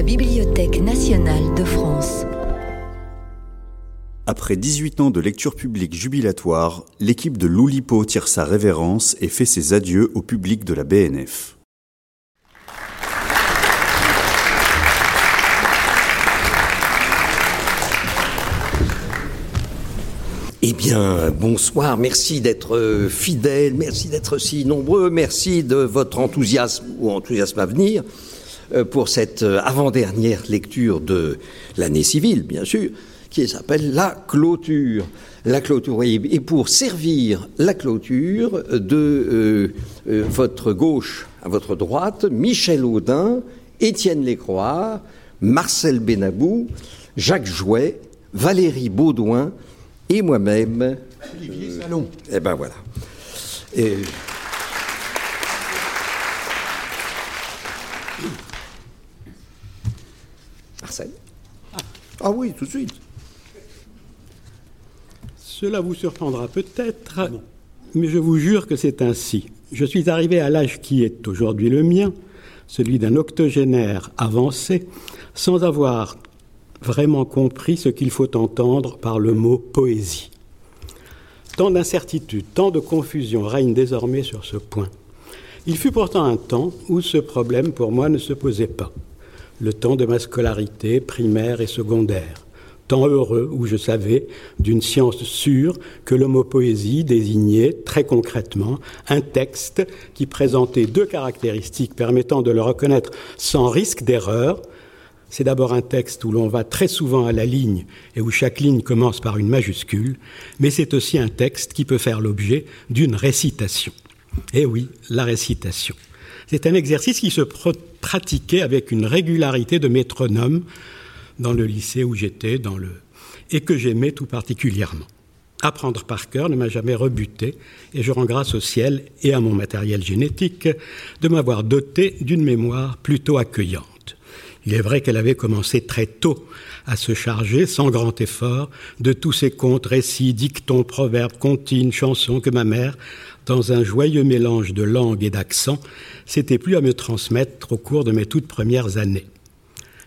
la Bibliothèque nationale de France. Après 18 ans de lecture publique jubilatoire, l'équipe de Loulipo tire sa révérence et fait ses adieux au public de la BNF. Eh bien, bonsoir, merci d'être euh, fidèles, merci d'être si nombreux, merci de votre enthousiasme ou enthousiasme à venir euh, pour cette euh, avant-dernière lecture de l'année civile, bien sûr, qui s'appelle la clôture. La clôture, et pour servir la clôture de votre gauche à votre droite, Michel Audin, Étienne Lécroix, Marcel Benabou, Jacques Jouet, Valérie Baudouin, et moi-même. Olivier Salon. Eh ben voilà. Et... Ah. ah. oui, tout de suite. Cela vous surprendra peut-être, mais je vous jure que c'est ainsi. Je suis arrivé à l'âge qui est aujourd'hui le mien, celui d'un octogénaire avancé, sans avoir vraiment compris ce qu'il faut entendre par le mot poésie. Tant d'incertitudes, tant de confusion règnent désormais sur ce point. Il fut pourtant un temps où ce problème pour moi ne se posait pas, le temps de ma scolarité primaire et secondaire, temps heureux où je savais, d'une science sûre, que le désignait très concrètement un texte qui présentait deux caractéristiques permettant de le reconnaître sans risque d'erreur, c'est d'abord un texte où l'on va très souvent à la ligne et où chaque ligne commence par une majuscule, mais c'est aussi un texte qui peut faire l'objet d'une récitation. Eh oui, la récitation. C'est un exercice qui se pratiquait avec une régularité de métronome dans le lycée où j'étais, dans le et que j'aimais tout particulièrement. Apprendre par cœur ne m'a jamais rebuté, et je rends grâce au ciel et à mon matériel génétique de m'avoir doté d'une mémoire plutôt accueillante. Il est vrai qu'elle avait commencé très tôt à se charger, sans grand effort, de tous ces contes, récits, dictons, proverbes, comptines, chansons que ma mère, dans un joyeux mélange de langues et d'accents, s'était plus à me transmettre au cours de mes toutes premières années.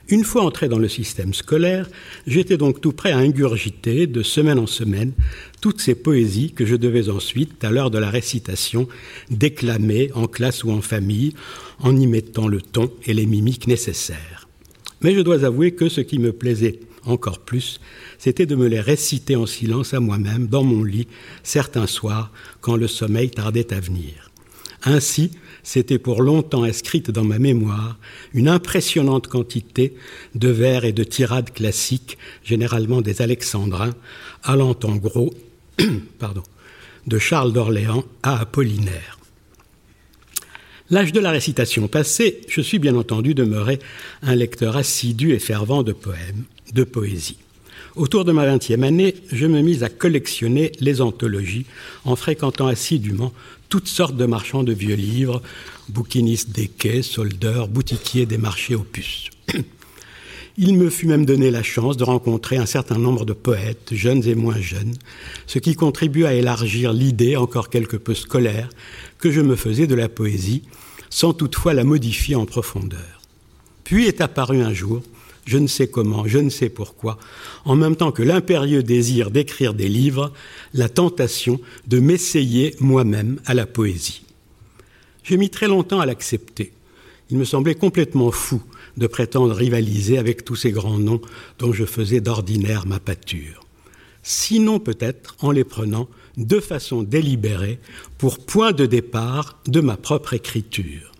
Une fois entré dans le système scolaire, j'étais donc tout prêt à ingurgiter, de semaine en semaine, toutes ces poésies que je devais ensuite, à l'heure de la récitation, déclamer en classe ou en famille, en y mettant le ton et les mimiques nécessaires. Mais je dois avouer que ce qui me plaisait encore plus, c'était de me les réciter en silence à moi-même, dans mon lit, certains soirs, quand le sommeil tardait à venir. Ainsi, c'était pour longtemps inscrite dans ma mémoire une impressionnante quantité de vers et de tirades classiques, généralement des alexandrins, allant en gros pardon, de Charles d'Orléans à Apollinaire. L'âge de la récitation passé, je suis bien entendu demeuré un lecteur assidu et fervent de poèmes, de poésie. Autour de ma vingtième année, je me mis à collectionner les anthologies en fréquentant assidûment toutes sortes de marchands de vieux livres, bouquinistes des quais, soldeurs, boutiquiers des marchés puces. Il me fut même donné la chance de rencontrer un certain nombre de poètes, jeunes et moins jeunes, ce qui contribue à élargir l'idée, encore quelque peu scolaire, que je me faisais de la poésie, sans toutefois la modifier en profondeur. Puis est apparu un jour, je ne sais comment, je ne sais pourquoi, en même temps que l'impérieux désir d'écrire des livres, la tentation de m'essayer moi-même à la poésie. J'ai mis très longtemps à l'accepter. Il me semblait complètement fou de prétendre rivaliser avec tous ces grands noms dont je faisais d'ordinaire ma pâture. Sinon peut-être en les prenant de façon délibérée pour point de départ de ma propre écriture.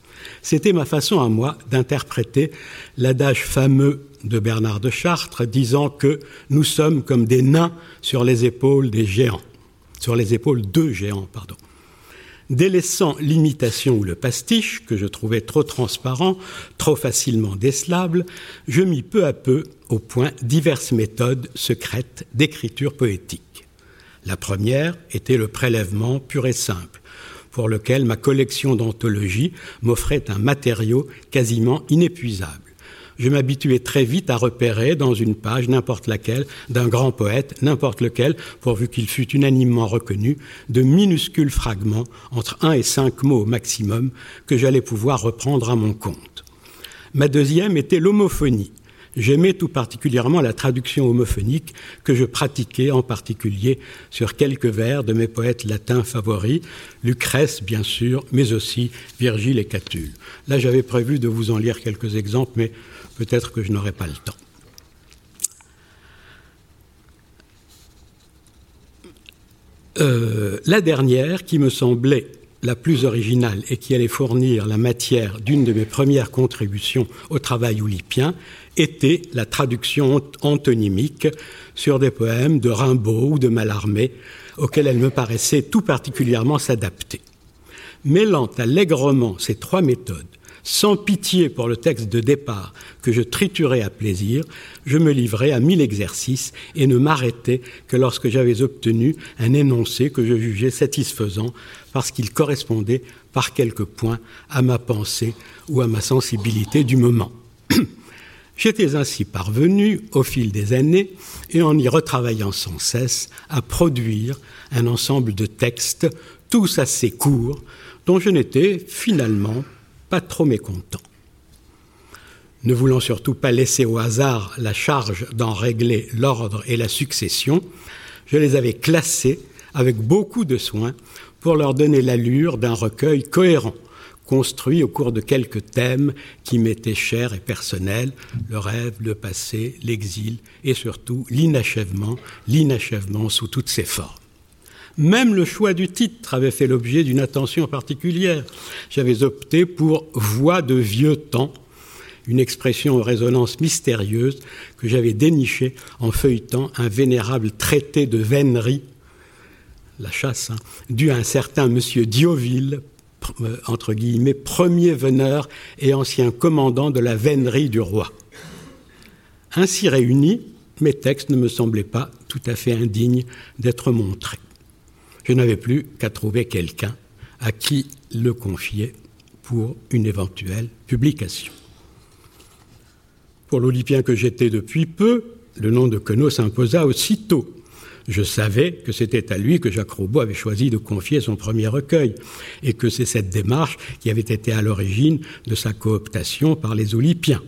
C'était ma façon à moi d'interpréter l'adage fameux de Bernard de Chartres disant que nous sommes comme des nains sur les épaules des géants, sur les épaules de géants, pardon. Délaissant l'imitation ou le pastiche, que je trouvais trop transparent, trop facilement décelable, je mis peu à peu au point diverses méthodes secrètes d'écriture poétique. La première était le prélèvement pur et simple, pour lequel ma collection d'anthologies m'offrait un matériau quasiment inépuisable. Je m'habituais très vite à repérer dans une page n'importe laquelle d'un grand poète, n'importe lequel, pourvu qu'il fût unanimement reconnu, de minuscules fragments entre un et cinq mots au maximum que j'allais pouvoir reprendre à mon compte. Ma deuxième était l'homophonie. J'aimais tout particulièrement la traduction homophonique que je pratiquais en particulier sur quelques vers de mes poètes latins favoris, Lucrèce bien sûr, mais aussi Virgile et Catulle. Là j'avais prévu de vous en lire quelques exemples, mais peut-être que je n'aurai pas le temps. Euh, la dernière, qui me semblait la plus originale et qui allait fournir la matière d'une de mes premières contributions au travail oulipien, était la traduction antonymique sur des poèmes de Rimbaud ou de Mallarmé, auxquels elle me paraissait tout particulièrement s'adapter. Mêlant allègrement ces trois méthodes, sans pitié pour le texte de départ que je triturais à plaisir, je me livrais à mille exercices et ne m'arrêtais que lorsque j'avais obtenu un énoncé que je jugeais satisfaisant parce qu'il correspondait par quelques points à ma pensée ou à ma sensibilité du moment. J'étais ainsi parvenu, au fil des années, et en y retravaillant sans cesse, à produire un ensemble de textes, tous assez courts, dont je n'étais finalement trop mécontent. Ne voulant surtout pas laisser au hasard la charge d'en régler l'ordre et la succession, je les avais classés avec beaucoup de soin pour leur donner l'allure d'un recueil cohérent, construit au cours de quelques thèmes qui m'étaient chers et personnels, le rêve, le passé, l'exil et surtout l'inachèvement, l'inachèvement sous toutes ses formes. Même le choix du titre avait fait l'objet d'une attention particulière. J'avais opté pour Voix de vieux temps, une expression aux résonances mystérieuses que j'avais dénichée en feuilletant un vénérable traité de vénerie, la chasse, hein, dû à un certain monsieur Dioville, euh, entre guillemets, premier veneur et ancien commandant de la vénerie du roi. Ainsi réunis, mes textes ne me semblaient pas tout à fait indignes d'être montrés je n'avais plus qu'à trouver quelqu'un à qui le confier pour une éventuelle publication. Pour l'Olympien que j'étais depuis peu, le nom de Queneau s'imposa aussitôt. Je savais que c'était à lui que Jacques Roubaud avait choisi de confier son premier recueil, et que c'est cette démarche qui avait été à l'origine de sa cooptation par les Olympiens.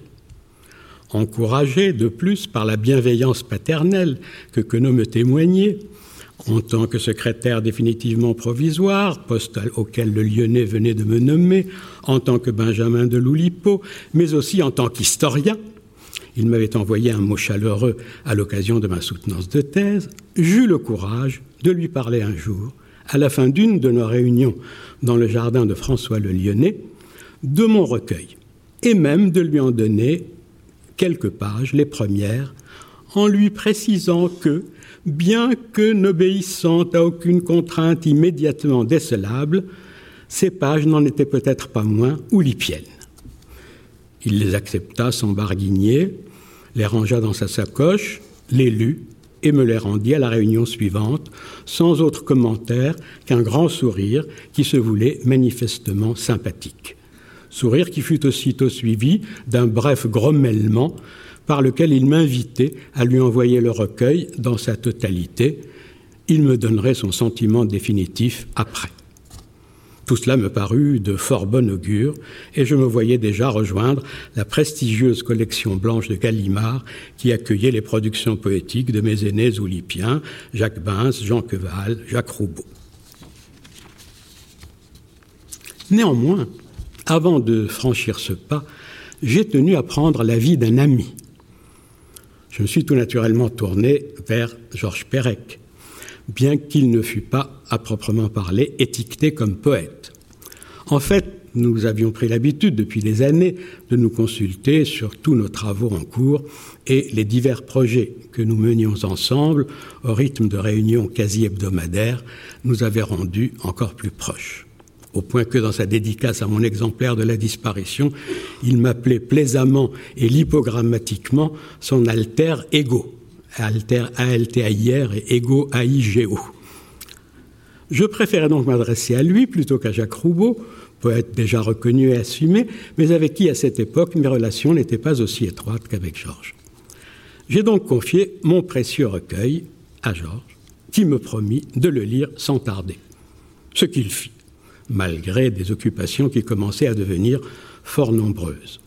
Encouragé de plus par la bienveillance paternelle que Queneau me témoignait, en tant que secrétaire définitivement provisoire, poste auquel le Lyonnais venait de me nommer, en tant que Benjamin de Loulipo, mais aussi en tant qu'historien. Il m'avait envoyé un mot chaleureux à l'occasion de ma soutenance de thèse. J'eus le courage de lui parler un jour, à la fin d'une de nos réunions dans le jardin de François le Lyonnais, de mon recueil, et même de lui en donner quelques pages, les premières, en lui précisant que, bien que n'obéissant à aucune contrainte immédiatement décelable, ces pages n'en étaient peut-être pas moins oulipiennes. Il les accepta sans barguigner, les rangea dans sa sacoche, les lut et me les rendit à la réunion suivante, sans autre commentaire qu'un grand sourire qui se voulait manifestement sympathique. Sourire qui fut aussitôt suivi d'un bref grommellement par lequel il m'invitait à lui envoyer le recueil dans sa totalité. Il me donnerait son sentiment définitif après. Tout cela me parut de fort bon augure, et je me voyais déjà rejoindre la prestigieuse collection blanche de Gallimard qui accueillait les productions poétiques de mes aînés oulipiens, Jacques Bins, Jean Queval, Jacques Roubaud. Néanmoins, avant de franchir ce pas, j'ai tenu à prendre l'avis d'un ami, je me suis tout naturellement tourné vers Georges Perec, bien qu'il ne fût pas, à proprement parler, étiqueté comme poète. En fait, nous avions pris l'habitude depuis des années de nous consulter sur tous nos travaux en cours et les divers projets que nous menions ensemble au rythme de réunions quasi hebdomadaires nous avaient rendus encore plus proches au point que dans sa dédicace à mon exemplaire de la disparition, il m'appelait plaisamment et lipogrammatiquement son alter ego, alter A-L-T-A-I-R et ego A-I-G-O. Je préférais donc m'adresser à lui plutôt qu'à Jacques Roubaud, poète déjà reconnu et assumé, mais avec qui à cette époque mes relations n'étaient pas aussi étroites qu'avec Georges. J'ai donc confié mon précieux recueil à Georges, qui me promit de le lire sans tarder. Ce qu'il fit malgré des occupations qui commençaient à devenir fort nombreuses.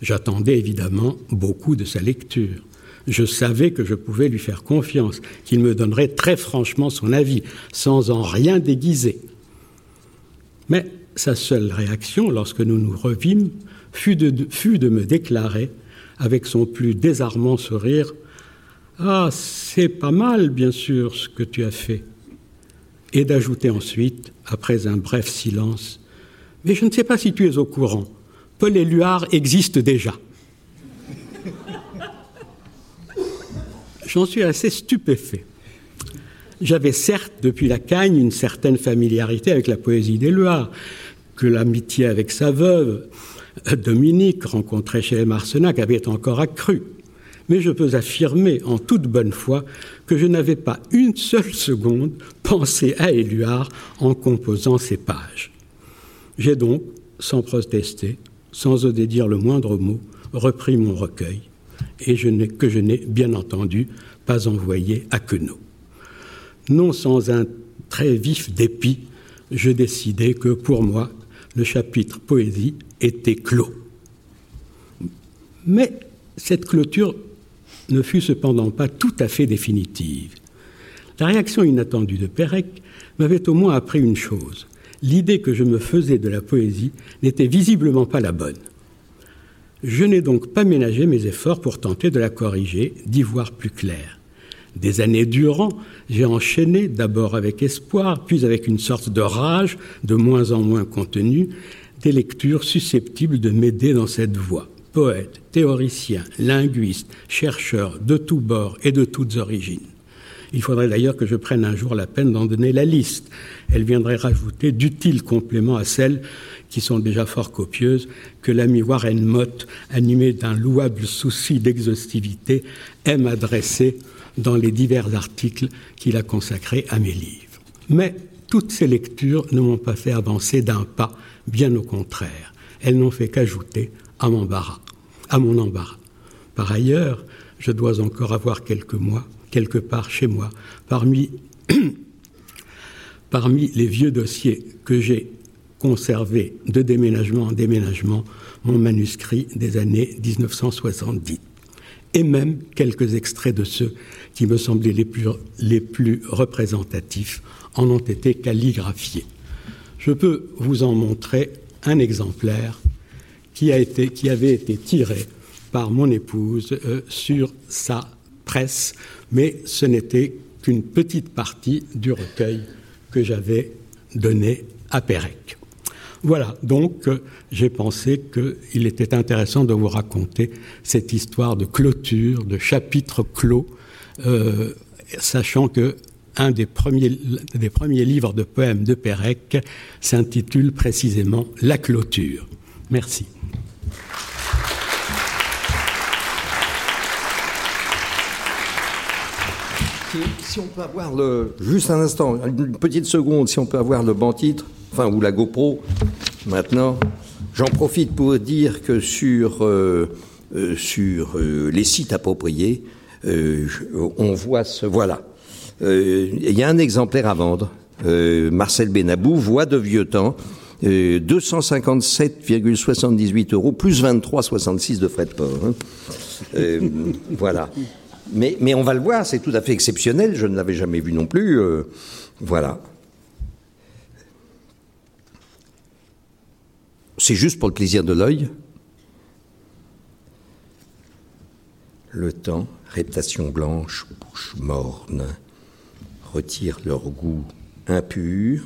J'attendais évidemment beaucoup de sa lecture. Je savais que je pouvais lui faire confiance, qu'il me donnerait très franchement son avis, sans en rien déguiser. Mais sa seule réaction, lorsque nous nous revîmes, fut de, me déclarer, avec son plus désarmant sourire, Ah, c'est pas mal, bien sûr, ce que tu as fait. Et d'ajouter ensuite, après un bref silence, Mais je ne sais pas si tu es au courant, Paul Éluard existe déjà. J'en suis assez stupéfait. J'avais certes, depuis la Cagne, une certaine familiarité avec la poésie d'Éluard, que l'amitié avec sa veuve, Dominique, rencontrée chez Marsenac, avait encore accru. Mais je peux affirmer en toute bonne foi que je n'avais pas une seule seconde pensé à Éluard en composant ces pages. J'ai donc, sans protester, sans oser dire le moindre mot, repris mon recueil et que je n'ai bien entendu pas envoyé à Queneau. Non sans un très vif dépit, je décidai que pour moi, le chapitre poésie était clos. Mais cette clôture ne fut cependant pas tout à fait définitive. La réaction inattendue de Pérec m'avait au moins appris une chose. L'idée que je me faisais de la poésie n'était visiblement pas la bonne. Je n'ai donc pas ménagé mes efforts pour tenter de la corriger, d'y voir plus clair. Des années durant, j'ai enchaîné, d'abord avec espoir, puis avec une sorte de rage, de moins en moins contenue, des lectures susceptibles de m'aider dans cette voie. Poète, théoricien, linguiste, chercheur de tous bords et de toutes origines. Il faudrait d'ailleurs que je prenne un jour la peine d'en donner la liste. Elle viendrait rajouter d'utiles compléments à celles qui sont déjà fort copieuses, que l'ami Warren Mott, animé d'un louable souci d'exhaustivité, aime adresser dans les divers articles qu'il a consacrés à mes livres. Mais toutes ces lectures ne m'ont pas fait avancer d'un pas, bien au contraire. Elles n'ont fait qu'ajouter à mon embarras, à mon embarras. Par ailleurs, je dois encore avoir quelques mois, quelque part chez moi, parmi, parmi les vieux dossiers que j'ai conservé de déménagement en déménagement mon manuscrit des années 1970 et même quelques extraits de ceux qui me semblaient les plus, les plus représentatifs en ont été calligraphiés. Je peux vous en montrer un exemplaire qui, avait été tiré par mon épouse euh, sur sa presse, mais ce n'était qu'une petite partie du recueil que j'avais donné à Pérec. Voilà, donc euh, j'ai pensé qu'il était intéressant de vous raconter cette histoire de clôture, de chapitre clos, euh, sachant que un des premiers livres de poèmes de Pérec s'intitule précisément La clôture. Merci. Si, on peut avoir le. Juste un instant, une petite seconde, si on peut avoir le banc titre enfin, ou la GoPro, maintenant. J'en profite pour dire que sur, euh, euh, sur euh, les sites appropriés, on voit ce. Voilà. Il y a un exemplaire à vendre. Marcel Benabou, Voix de vieux temps. 257,78 euros, plus 23,66 de frais de port. Hein. voilà. Mais, mais on va le voir, c'est tout à fait exceptionnel, je ne l'avais jamais vu non plus. voilà. C'est juste pour le plaisir de l'œil. Le temps, réputation blanche, bouche morne, retire leur goût impur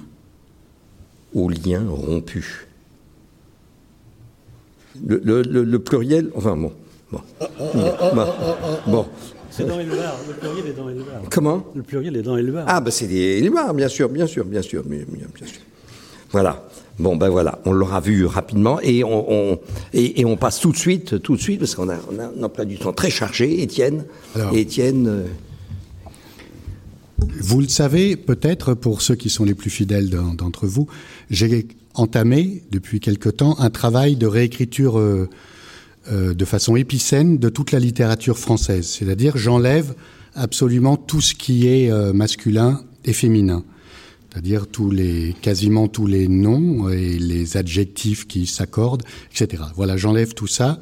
aux liens rompus. Le, pluriel, enfin bon. Bon. bon. C'est dans Élevard. Le pluriel est dans Élevard. Comment? Le pluriel est dans Élevard. Ah, ben c'est des Élevard, bien sûr, bien sûr, bien sûr, bien sûr. Voilà. Bon, ben voilà, on l'aura vu rapidement et on, et, on passe tout de suite, tout de suite, parce qu'on a, on a un emploi du temps très chargé. Étienne, Étienne. Euh, vous le savez peut-être pour ceux qui sont les plus fidèles d'entre vous, j'ai entamé depuis quelque temps un travail de réécriture euh, euh, de façon épicène de toute la littérature française. C'est-à-dire j'enlève absolument tout ce qui est masculin et féminin c'est-à-dire tous les, quasiment tous les noms et les adjectifs qui s'accordent, etc. Voilà, j'enlève tout ça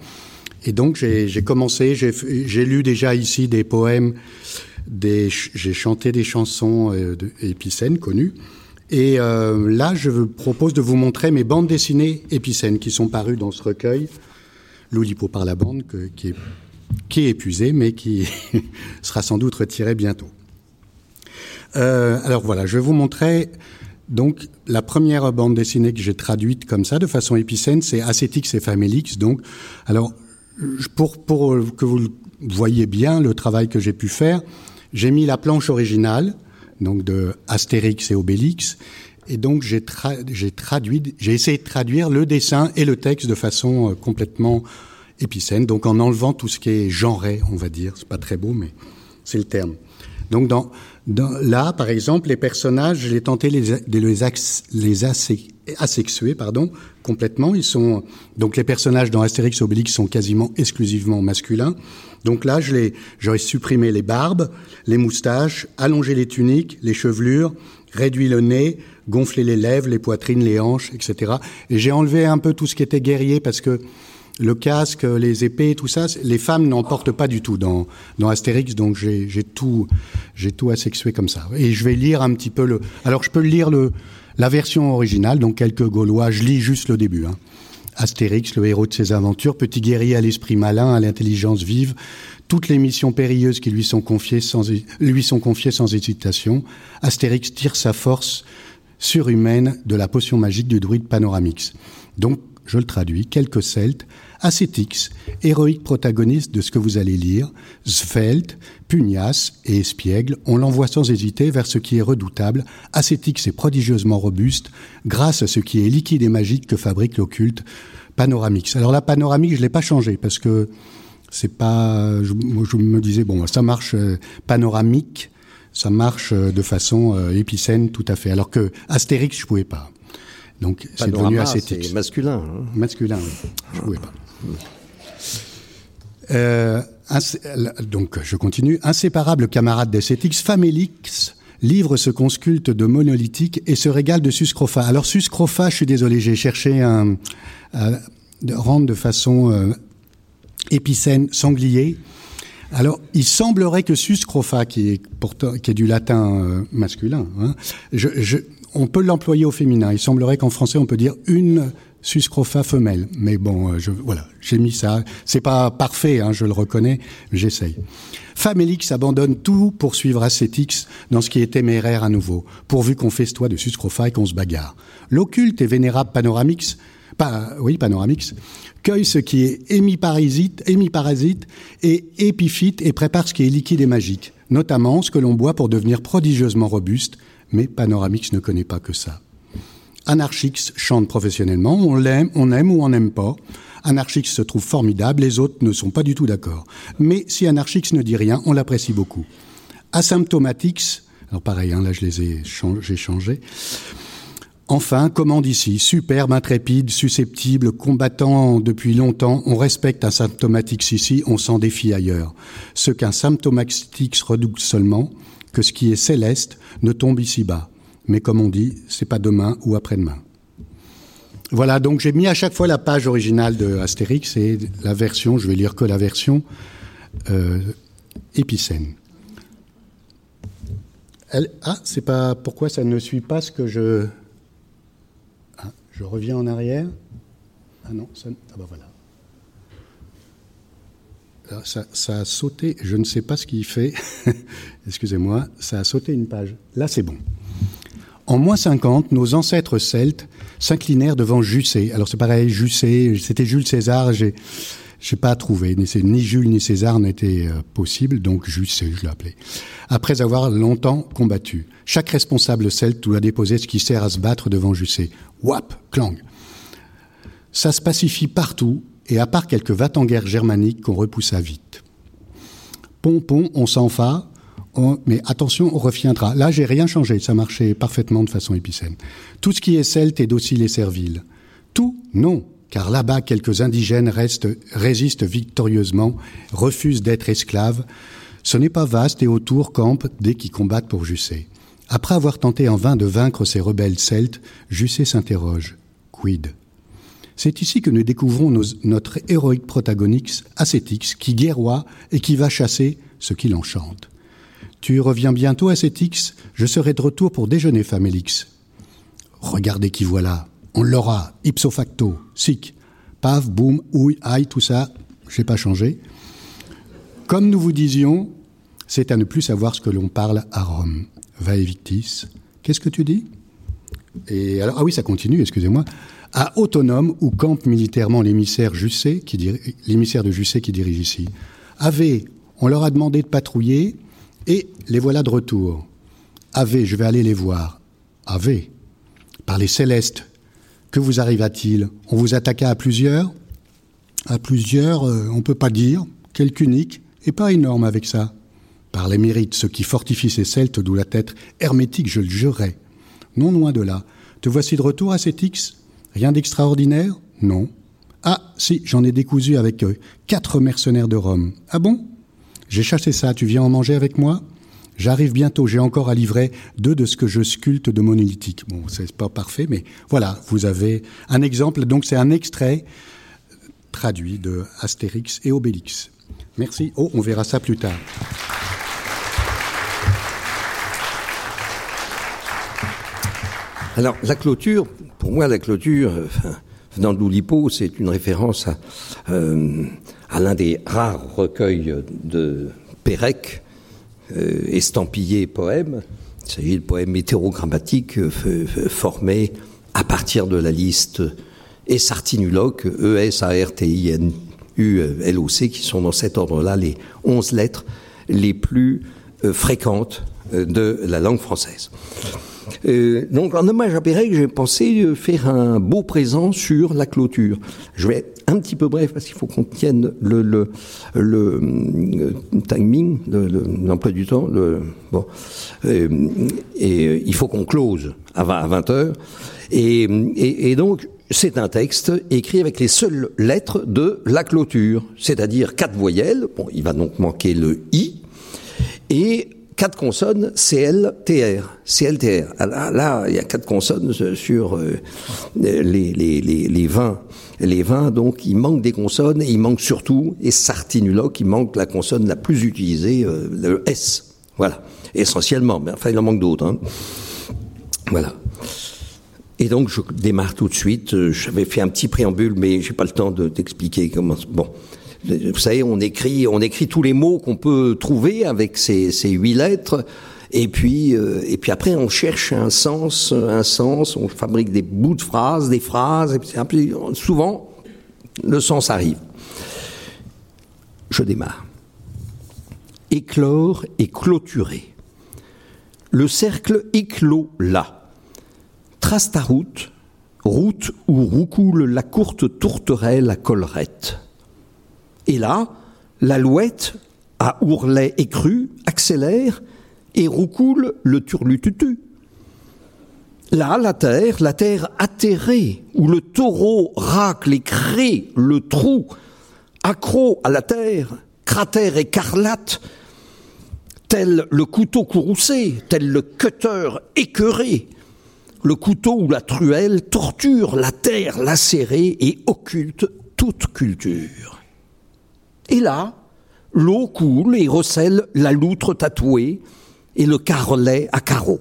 Et donc j'ai commencé, j'ai lu déjà ici des poèmes, j'ai chanté des chansons euh, épicènes connues. Et euh, là, je vous propose de vous montrer mes bandes dessinées épicènes qui sont parues dans ce recueil, Loulipo par la bande, qui, est, qui épuisé, mais qui sera sans doute retiré bientôt. Euh, alors voilà, je vais vous montrer donc la première bande dessinée que j'ai traduite comme ça, de façon épicène, c'est Acétix et Famélix. Donc, alors pour, pour que vous voyez bien le travail que j'ai pu faire, j'ai mis la planche originale, donc de Astérix et Obélix, et donc j'ai traduit, j'ai essayé de traduire le dessin et le texte de façon euh, complètement épicène, donc en enlevant tout ce qui est genré, on va dire. C'est pas très beau, mais c'est le terme. Donc dans, là, par exemple, les personnages, j'ai tenté les, de les, les asexuer, pardon, complètement. Ils sont donc les personnages dans Astérix Obélix sont quasiment exclusivement masculins. Donc là, j'aurais supprimé les barbes, les moustaches, allongé les tuniques, les chevelures, réduit le nez, gonflé les lèvres, les poitrines, les hanches, etc. Et j'ai enlevé un peu tout ce qui était guerrier parce que le casque, les épées, tout ça, les femmes n'en portent pas du tout dans, dans Astérix, donc j'ai tout, j'ai tout asexué comme ça. Et je vais lire un petit peu le. Alors je peux lire le, la version originale, donc quelques Gaulois. Je lis juste le début. Hein. Astérix, le héros de ses aventures, petit guerrier à l'esprit malin, à l'intelligence vive, toutes les missions périlleuses qui lui sont confiées sans, lui sont confiées sans hésitation. Astérix tire sa force surhumaine de la potion magique du druide Panoramix. Donc, je le traduis, quelques Celtes, Ascétix, héroïque protagoniste de ce que vous allez lire, svelte, pugnace et espiègle, on l'envoie sans hésiter vers ce qui est redoutable, Ascétix est prodigieusement robuste, grâce à ce qui est liquide et magique que fabrique l'occulte Panoramix. Alors la panoramique, je l'ai pas changé parce que c'est pas, je, je, me disais bon, ça marche euh, panoramique, ça marche euh, de façon euh, épicène tout à fait. Alors que Astérix, je pouvais pas. Donc c'est devenu ascétique. C'est masculin. Hein. Masculin, oui. Je pouvais pas. Euh, donc je continue. Inséparable camarade d'Ascétix, Famélix livre ce consculte de monolithique et se régale de Suscrofa. Alors Suscrofa, je suis désolé, j'ai cherché un, à rendre de façon euh, épicène, sanglier. Alors, il semblerait que Suscrofa, qui est pourtant qui est du latin euh, masculin, hein, je, je, on peut l'employer au féminin. Il semblerait qu'en français, on peut dire une suscrofa femelle. Mais bon, euh, je, voilà, j'ai mis ça. C'est pas parfait, hein, je le reconnais, j'essaye. Famélix abandonne tout pour suivre Ascétix dans ce qui est téméraire à nouveau, pourvu qu'on toi de suscrofa et qu'on se bagarre. L'occulte et vénérable Panoramix, oui, Panoramix, cueille ce qui est hémiparasite, hémiparasite et épiphyte et prépare ce qui est liquide et magique, notamment ce que l'on boit pour devenir prodigieusement robuste, mais Panoramix ne connaît pas que ça. Anarchix chante professionnellement, on l'aime, on aime ou on n'aime pas. Anarchix se trouve formidable, les autres ne sont pas du tout d'accord. Mais si Anarchix ne dit rien, on l'apprécie beaucoup. Asymptomatix, alors pareil, hein, là je les ai j'ai changé. Enfin, commande ici, superbe, intrépide, susceptible, combattant depuis longtemps, on respecte un symptomatix ici, on s'en défie ailleurs. Ce qu'un symptomatix redoute seulement, que ce qui est céleste ne tombe ici-bas. Mais comme on dit, c'est pas demain ou après-demain. Voilà, donc j'ai mis à chaque fois la page originale de Astérix et la version, je vais lire que la version euh, épicène. Ah, c'est pas pourquoi ça ne suit pas ce que je. Je reviens en arrière. Ah non, ça, ah ben voilà ça, a sauté, je ne sais pas ce qu'il fait, excusez-moi, ça a sauté une page. Là, c'est bon. En moins 50, nos ancêtres celtes s'inclinèrent devant Jussé. Alors c'est pareil, Jussé, c'était Jules César, j'ai j'ai pas trouvé, ni Jules ni César n'étaient euh, possibles, donc Jussé, je l'ai appelé. Après avoir longtemps combattu, chaque responsable celte doit déposer ce qui sert à se battre devant Jussé. Wap, clang. Ça se pacifie partout, et à part quelques va en guerre germaniques qu'on repoussa vite. Pompon, on s'en va, mais attention, on reviendra. Là, j'ai rien changé, ça marchait parfaitement de façon épicène. Tout ce qui est celte est docile et servile. Tout, non, car là-bas, quelques indigènes résistent victorieusement, refusent d'être esclaves. Ce n'est pas vaste et autour campent dès qu'ils combattent pour Jussé. Après avoir tenté en vain de vaincre ces rebelles celtes, Jussé s'interroge. Quid? C'est ici que nous découvrons notre héroïque protagoniste, Acétix, qui guerroie et qui va chasser ce qui l'enchante. Tu reviens bientôt, Acétix Je serai de retour pour déjeuner, Famélix. Regardez qui voilà. On l'aura, ipso facto, sic. Paf, boum, ouille, aïe, tout ça, j'ai pas changé. Comme nous vous disions, c'est à ne plus savoir ce que l'on parle à Rome. Va victis. Qu'est-ce que tu dis? Et ah oui, ça continue, excusez-moi. À Autonome, où campe militairement l'émissaire qui l'émissaire de Jussé qui dirige ici. Ave, on leur a demandé de patrouiller, et les voilà de retour. Ave, je vais aller les voir. Ave, par les célestes, que vous arriva-t-il On vous attaqua à plusieurs À plusieurs, euh, on ne peut pas dire. Quelques uniques, et pas énorme avec ça. Par les mérites, ce qui fortifie ces Celtes, d'où la tête hermétique, je le jurerais. Non loin de là. Te voici de retour à X Rien d'extraordinaire Non. Ah, si, j'en ai décousu avec eux. Quatre mercenaires de Rome. Ah bon? J'ai chassé ça, tu viens en manger avec moi? J'arrive bientôt, j'ai encore à livrer deux de ce que je sculpte de monolithique. Bon, c'est pas parfait, mais voilà, vous avez un exemple. Donc, c'est un extrait traduit de Astérix et Obélix. Merci. Oh, on verra ça plus tard. Alors, la clôture, pour moi, la clôture, dans l'Oulipo, c'est une référence à, euh, à l'un des rares recueils de Pérec, euh, estampillé poème. Il s'agit de poème hétérogrammatique euh, formé à partir de la liste Esartinuloc, E-S-A-R-T-I-N U-L-O-C, qui sont dans cet ordre-là les onze lettres les plus euh, fréquentes euh, de la langue française. Euh, donc, en hommage à Pérec, j'ai pensé faire un beau présent sur la clôture. Je vais être un petit peu bref parce qu'il faut qu'on tienne le, le, le, timing, l'emploi du temps. Le, bon, et il faut qu'on close à 20, heures. Et, et, et donc, c'est un texte écrit avec les seules lettres de la clôture, c'est-à-dire quatre voyelles. Bon, il va donc manquer le i et quatre consonnes CL, TR, CL, TR. Ah, là, il y a quatre consonnes sur euh, les, les, les, les 20. Les 20, donc, il manque des consonnes et il manque surtout, et Sartinuloc, il manque la consonne la plus utilisée, euh, le S. Voilà. Essentiellement, mais enfin, il en manque d'autres. Hein. Voilà. Et donc je démarre tout de suite. Euh, j'avais fait un petit préambule, mais j'ai pas le temps de t'expliquer comment. Bon, vous savez, on écrit, tous les mots qu'on peut trouver avec ces, huit lettres. Et puis, euh, et puis après, on cherche un sens, un sens. On fabrique des bouts de phrases, des phrases. Et puis, souvent, le sens arrive. Je démarre. Éclore et clôturer. Le cercle éclot là Trace ta route, route où roucoule la courte tourterelle à collerette. Et là, l'alouette, à ourlet écru, accélère et roucoule le turlututu. Là, la terre, la terre atterrée, où le taureau racle et crée le trou, accro à la terre, cratère écarlate, tel le couteau courroucé, tel le cutter écœuré, le couteau ou la truelle torture la terre lacérée et occulte toute culture. Et là, l'eau coule et recèle la loutre tatouée et le carrelet à carreaux.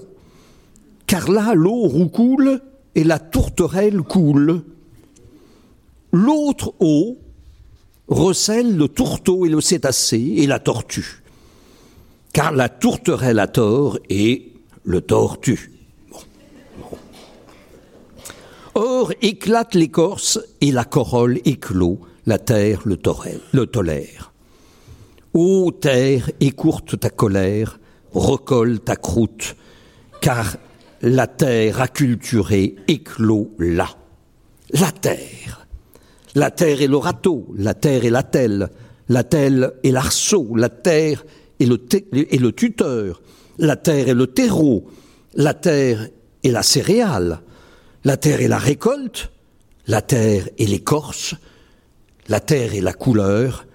Car là, l'eau roucoule et la tourterelle coule. L'autre eau recèle le tourteau et le cétacé et la tortue. Car la tourterelle a tort et le tortue. Or éclate l'écorce et la corolle éclot, la terre le, le tolère. Ô terre, écourte ta colère, recolle ta croûte, car la terre acculturée éclot là. La terre. La terre est le râteau, la terre est la telle, la telle est l'arceau, la terre est le, est le tuteur, la terre est le terreau, la terre est la céréale, la terre est la récolte, la terre est l'écorce, la terre est la couleur,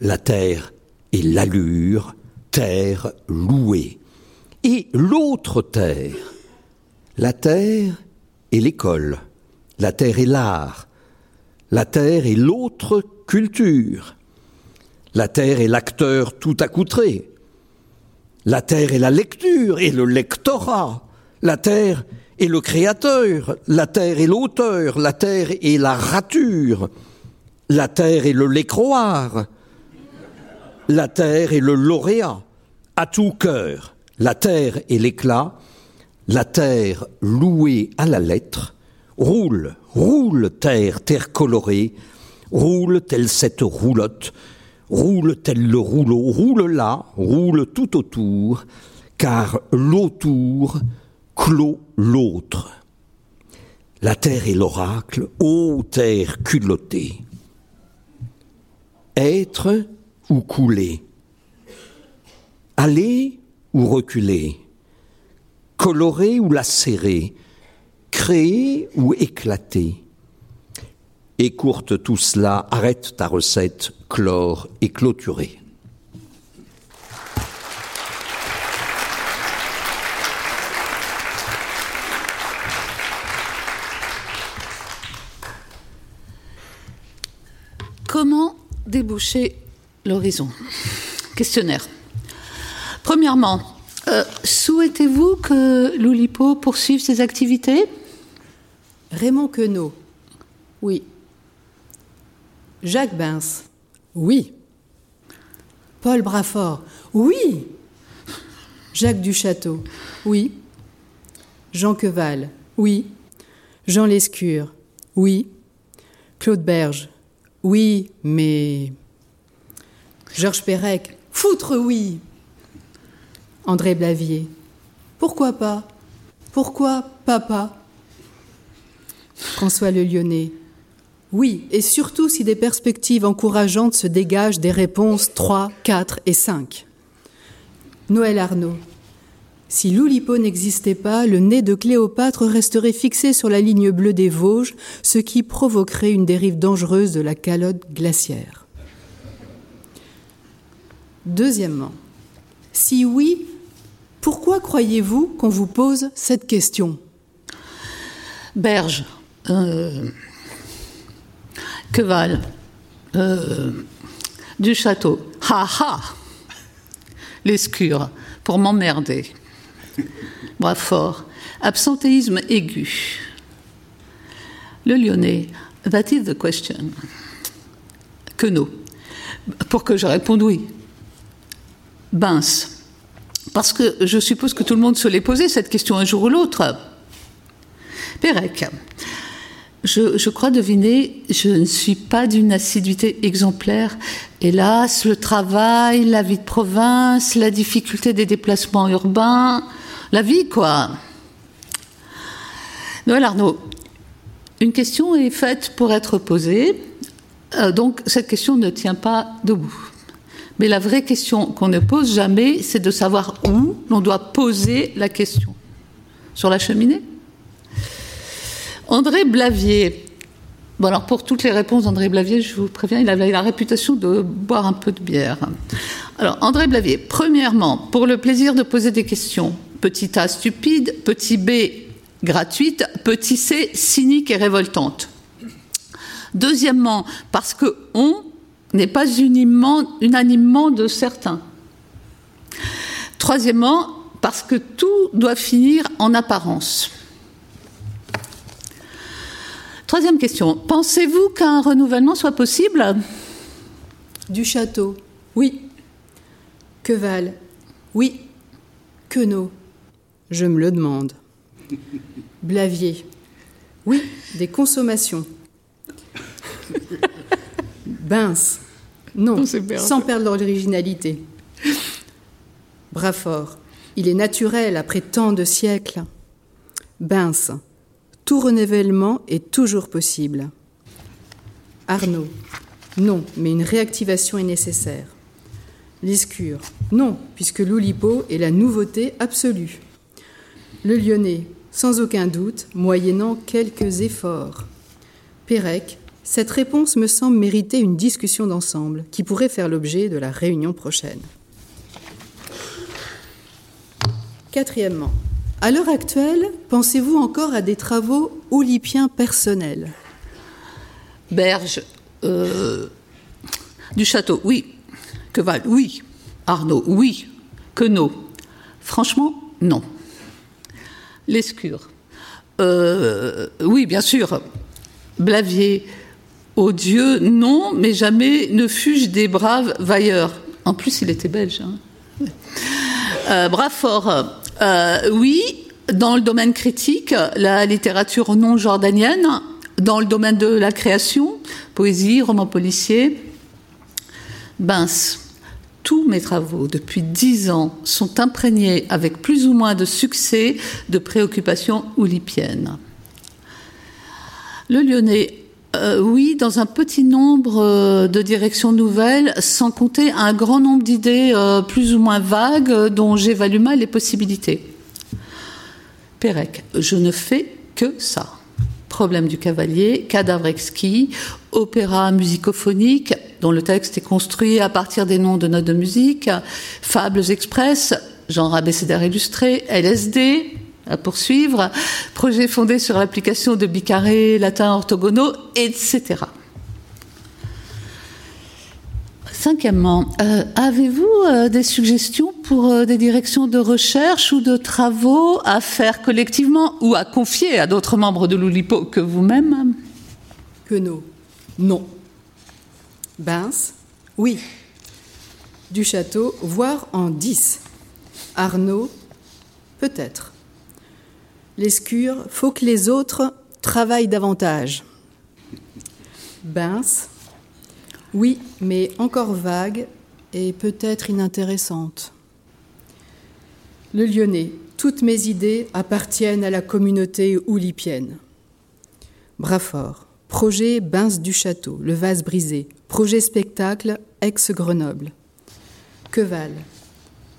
la terre est l'allure, terre louée. Et l'autre terre, la terre est l'école, la terre est l'art, La terre est l'autre culture. La terre est l'acteur tout accoutré. La terre est la lecture et le lectorat. La terre est le créateur. La terre est l'auteur. La terre est la rature. La terre est le lécroire. La terre est le lauréat. À tout cœur. La terre est l'éclat. La terre louée à la lettre. Roule, roule, terre, terre colorée. Roule telle cette roulotte roule tel le rouleau, roule là, roule tout autour, car l'autour clôt l'autre. La terre est l'oracle, ô terre culottée. Être ou couler, aller ou reculer, colorer ou lacérer, créer ou éclater. Écourte tout cela, arrête ta recette, clore et clôturer. Comment déboucher l'horizon Questionnaire. Premièrement, euh, souhaitez-vous que l'Oulipo poursuive ses activités? Raymond Queneau. Oui. Jacques Bins. Oui. Paul Brafort. Oui. Jacques Duchâteau. Oui. Jean Queval. Oui. Jean Lescure. Oui. Claude Berge. Oui, mais. Georges Perec. Foutre, oui. André Blavier. Pourquoi pas? Pourquoi papa? François Le Lyonnais. Oui, et surtout si des perspectives encourageantes se dégagent des réponses 3, 4 et 5. Noël Arnaud. Si l'Oulipo n'existait pas, le nez de Cléopâtre resterait fixé sur la ligne bleue des Vosges, ce qui provoquerait une dérive dangereuse de la calotte glaciaire. Deuxièmement, si oui, pourquoi croyez-vous qu'on vous pose cette question? Berge. Euh, Queval, euh, du château. Ha ha L'escure, pour m'emmerder. Fort. Absentéisme aigu. Le lyonnais. That is the question. Que non. Pour que je réponde oui. Bince. Parce que je suppose que tout le monde se l'est posé cette question un jour ou l'autre. Pérec. Je, crois deviner, je ne suis pas d'une assiduité exemplaire. Hélas, le travail, la vie de province, la difficulté des déplacements urbains, la vie, quoi. Noël Arnaud, une question est faite pour être posée, euh, donc cette question ne tient pas debout. Mais la vraie question qu'on ne pose jamais, c'est de savoir où l'on doit poser la question. Sur la cheminée André Blavier. Bon, alors pour toutes les réponses d'André Blavier, je vous préviens, il avait la réputation de boire un peu de bière. Alors, André Blavier, premièrement, pour le plaisir de poser des questions, petit A stupide, petit B gratuite, petit C cynique et révoltante. Deuxièmement, parce que on n'est pas unanimement de certains. Troisièmement, parce que tout doit finir en apparence. Troisième question. Pensez-vous qu'un renouvellement soit possible? Du château, oui. Queval, oui. Queneau, je me le demande. Blavier, oui, des consommations. Bince, non, sans perdre l'originalité. Brafort, il est naturel après tant de siècles. Bince, tout renouvellement est toujours possible. Arnaud, non, mais une réactivation est nécessaire. Lescure, non, puisque l'Oulipo est la nouveauté absolue. Le Lyonnais, sans aucun doute, moyennant quelques efforts. Pérec, cette réponse me semble mériter une discussion d'ensemble qui pourrait faire l'objet de la réunion prochaine. Quatrièmement, à l'heure actuelle, pensez-vous encore à des travaux oulipiens personnels? Berge, euh, du château, oui. Queval, oui. Arnaud, oui. Queneau, franchement, non. Lescure, euh, oui, bien sûr. Blavier, odieux, non, mais jamais ne fus-je des braves vailleurs. En plus, il était belge. Hein. Euh, euh, oui, dans le domaine critique, la littérature non jordanienne, dans le domaine de la création, poésie, roman policier, Bince. Tous mes travaux depuis dix ans sont imprégnés avec plus ou moins de succès de préoccupations oulipiennes. Le Lyonnais, euh, oui, dans un petit nombre euh, de directions nouvelles, sans compter un grand nombre d'idées euh, plus ou moins vagues dont j'évalue mal les possibilités. Pérec, je ne fais que ça. Problème du cavalier, cadavre exquis, opéra musicophonique, dont le texte est construit à partir des noms de notes de musique, fables express, genre abécédaire illustré, LSD, à poursuivre, projet fondé sur l'application de bicarrés latins orthogonaux, etc. Cinquièmement, euh, avez-vous euh, des suggestions pour euh, des directions de recherche ou de travaux à faire collectivement ou à confier à d'autres membres de l'Oulipo que vous-même? Queneau, non. Bince, oui. Du château, voire en dix. Arnaud, peut-être. Lescure, faut que les autres travaillent davantage. Bince, oui, mais encore vague et peut-être inintéressante. Le Lyonnais, toutes mes idées appartiennent à la communauté oulipienne. Brafort, projet Bince du Château, le vase brisé, projet spectacle ex-Grenoble. Queval,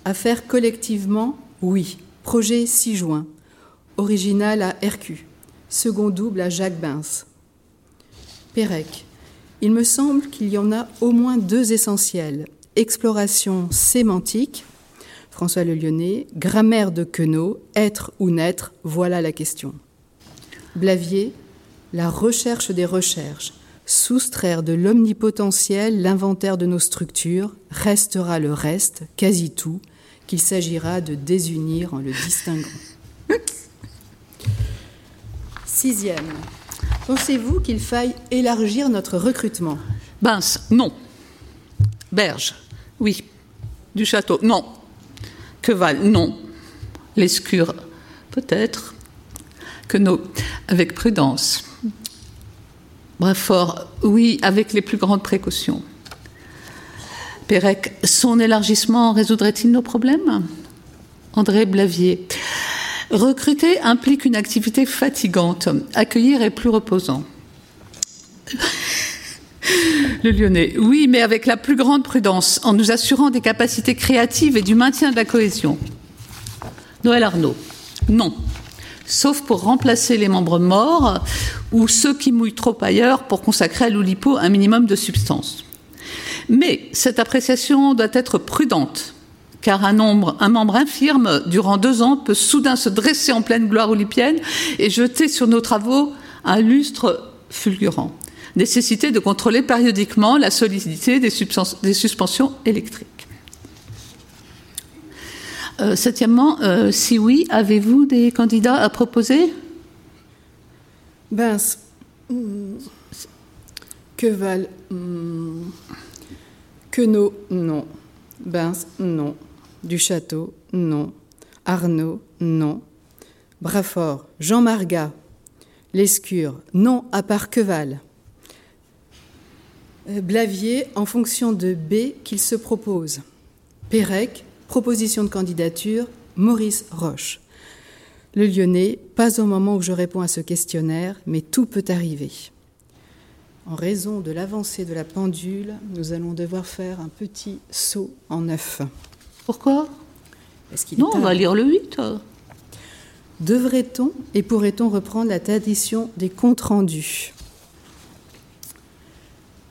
affaire collectivement, oui, projet 6 juin, original à RQ, second double à Jacques Bince. Pérec, il me semble qu'il y en a au moins deux essentiels. Exploration sémantique, François Le Lyonnais, grammaire de Queneau, être ou naître, voilà la question. Blavier, la recherche des recherches, soustraire de l'omnipotentiel l'inventaire de nos structures, restera le reste, quasi tout, qu'il s'agira de désunir en le distinguant. Sixième, Pensez-vous qu'il faille élargir notre recrutement? Bince, non. Berge, oui. Du château, non. Queval, non. Lescure, peut-être. Queneau, avec prudence. Brefort, oui, avec les plus grandes précautions. Pérec, son élargissement résoudrait-il nos problèmes? André Blavier, Recruter implique une activité fatigante. Accueillir est plus reposant. Le Lyonnais, oui, mais avec la plus grande prudence, en nous assurant des capacités créatives et du maintien de la cohésion. Noël Arnaud, non. Sauf pour remplacer les membres morts ou ceux qui mouillent trop ailleurs pour consacrer à l'Oulipo un minimum de substance. Mais cette appréciation doit être prudente car un, membre infirme, durant deux ans, peut soudain se dresser en pleine gloire olympienne et jeter sur nos travaux un lustre fulgurant. Nécessité de contrôler périodiquement la solidité des suspensions électriques. Euh, septièmement, euh, si oui, avez-vous des candidats à proposer? Ben, que valent Que non, non. Ben, non. Du Château, non. Arnaud, non. Brafort, Jean Margat. Lescure, non à part Queval. Euh, Blavier, en fonction de B qu'il se propose. Pérec, proposition de candidature, Maurice Roche. Le Lyonnais, pas au moment où je réponds à ce questionnaire, mais tout peut arriver. En raison de l'avancée de la pendule, nous allons devoir faire un petit saut en neuf. Pourquoi? Non, on va lire le 8. Devrait-on et pourrait-on reprendre la tradition des comptes rendus?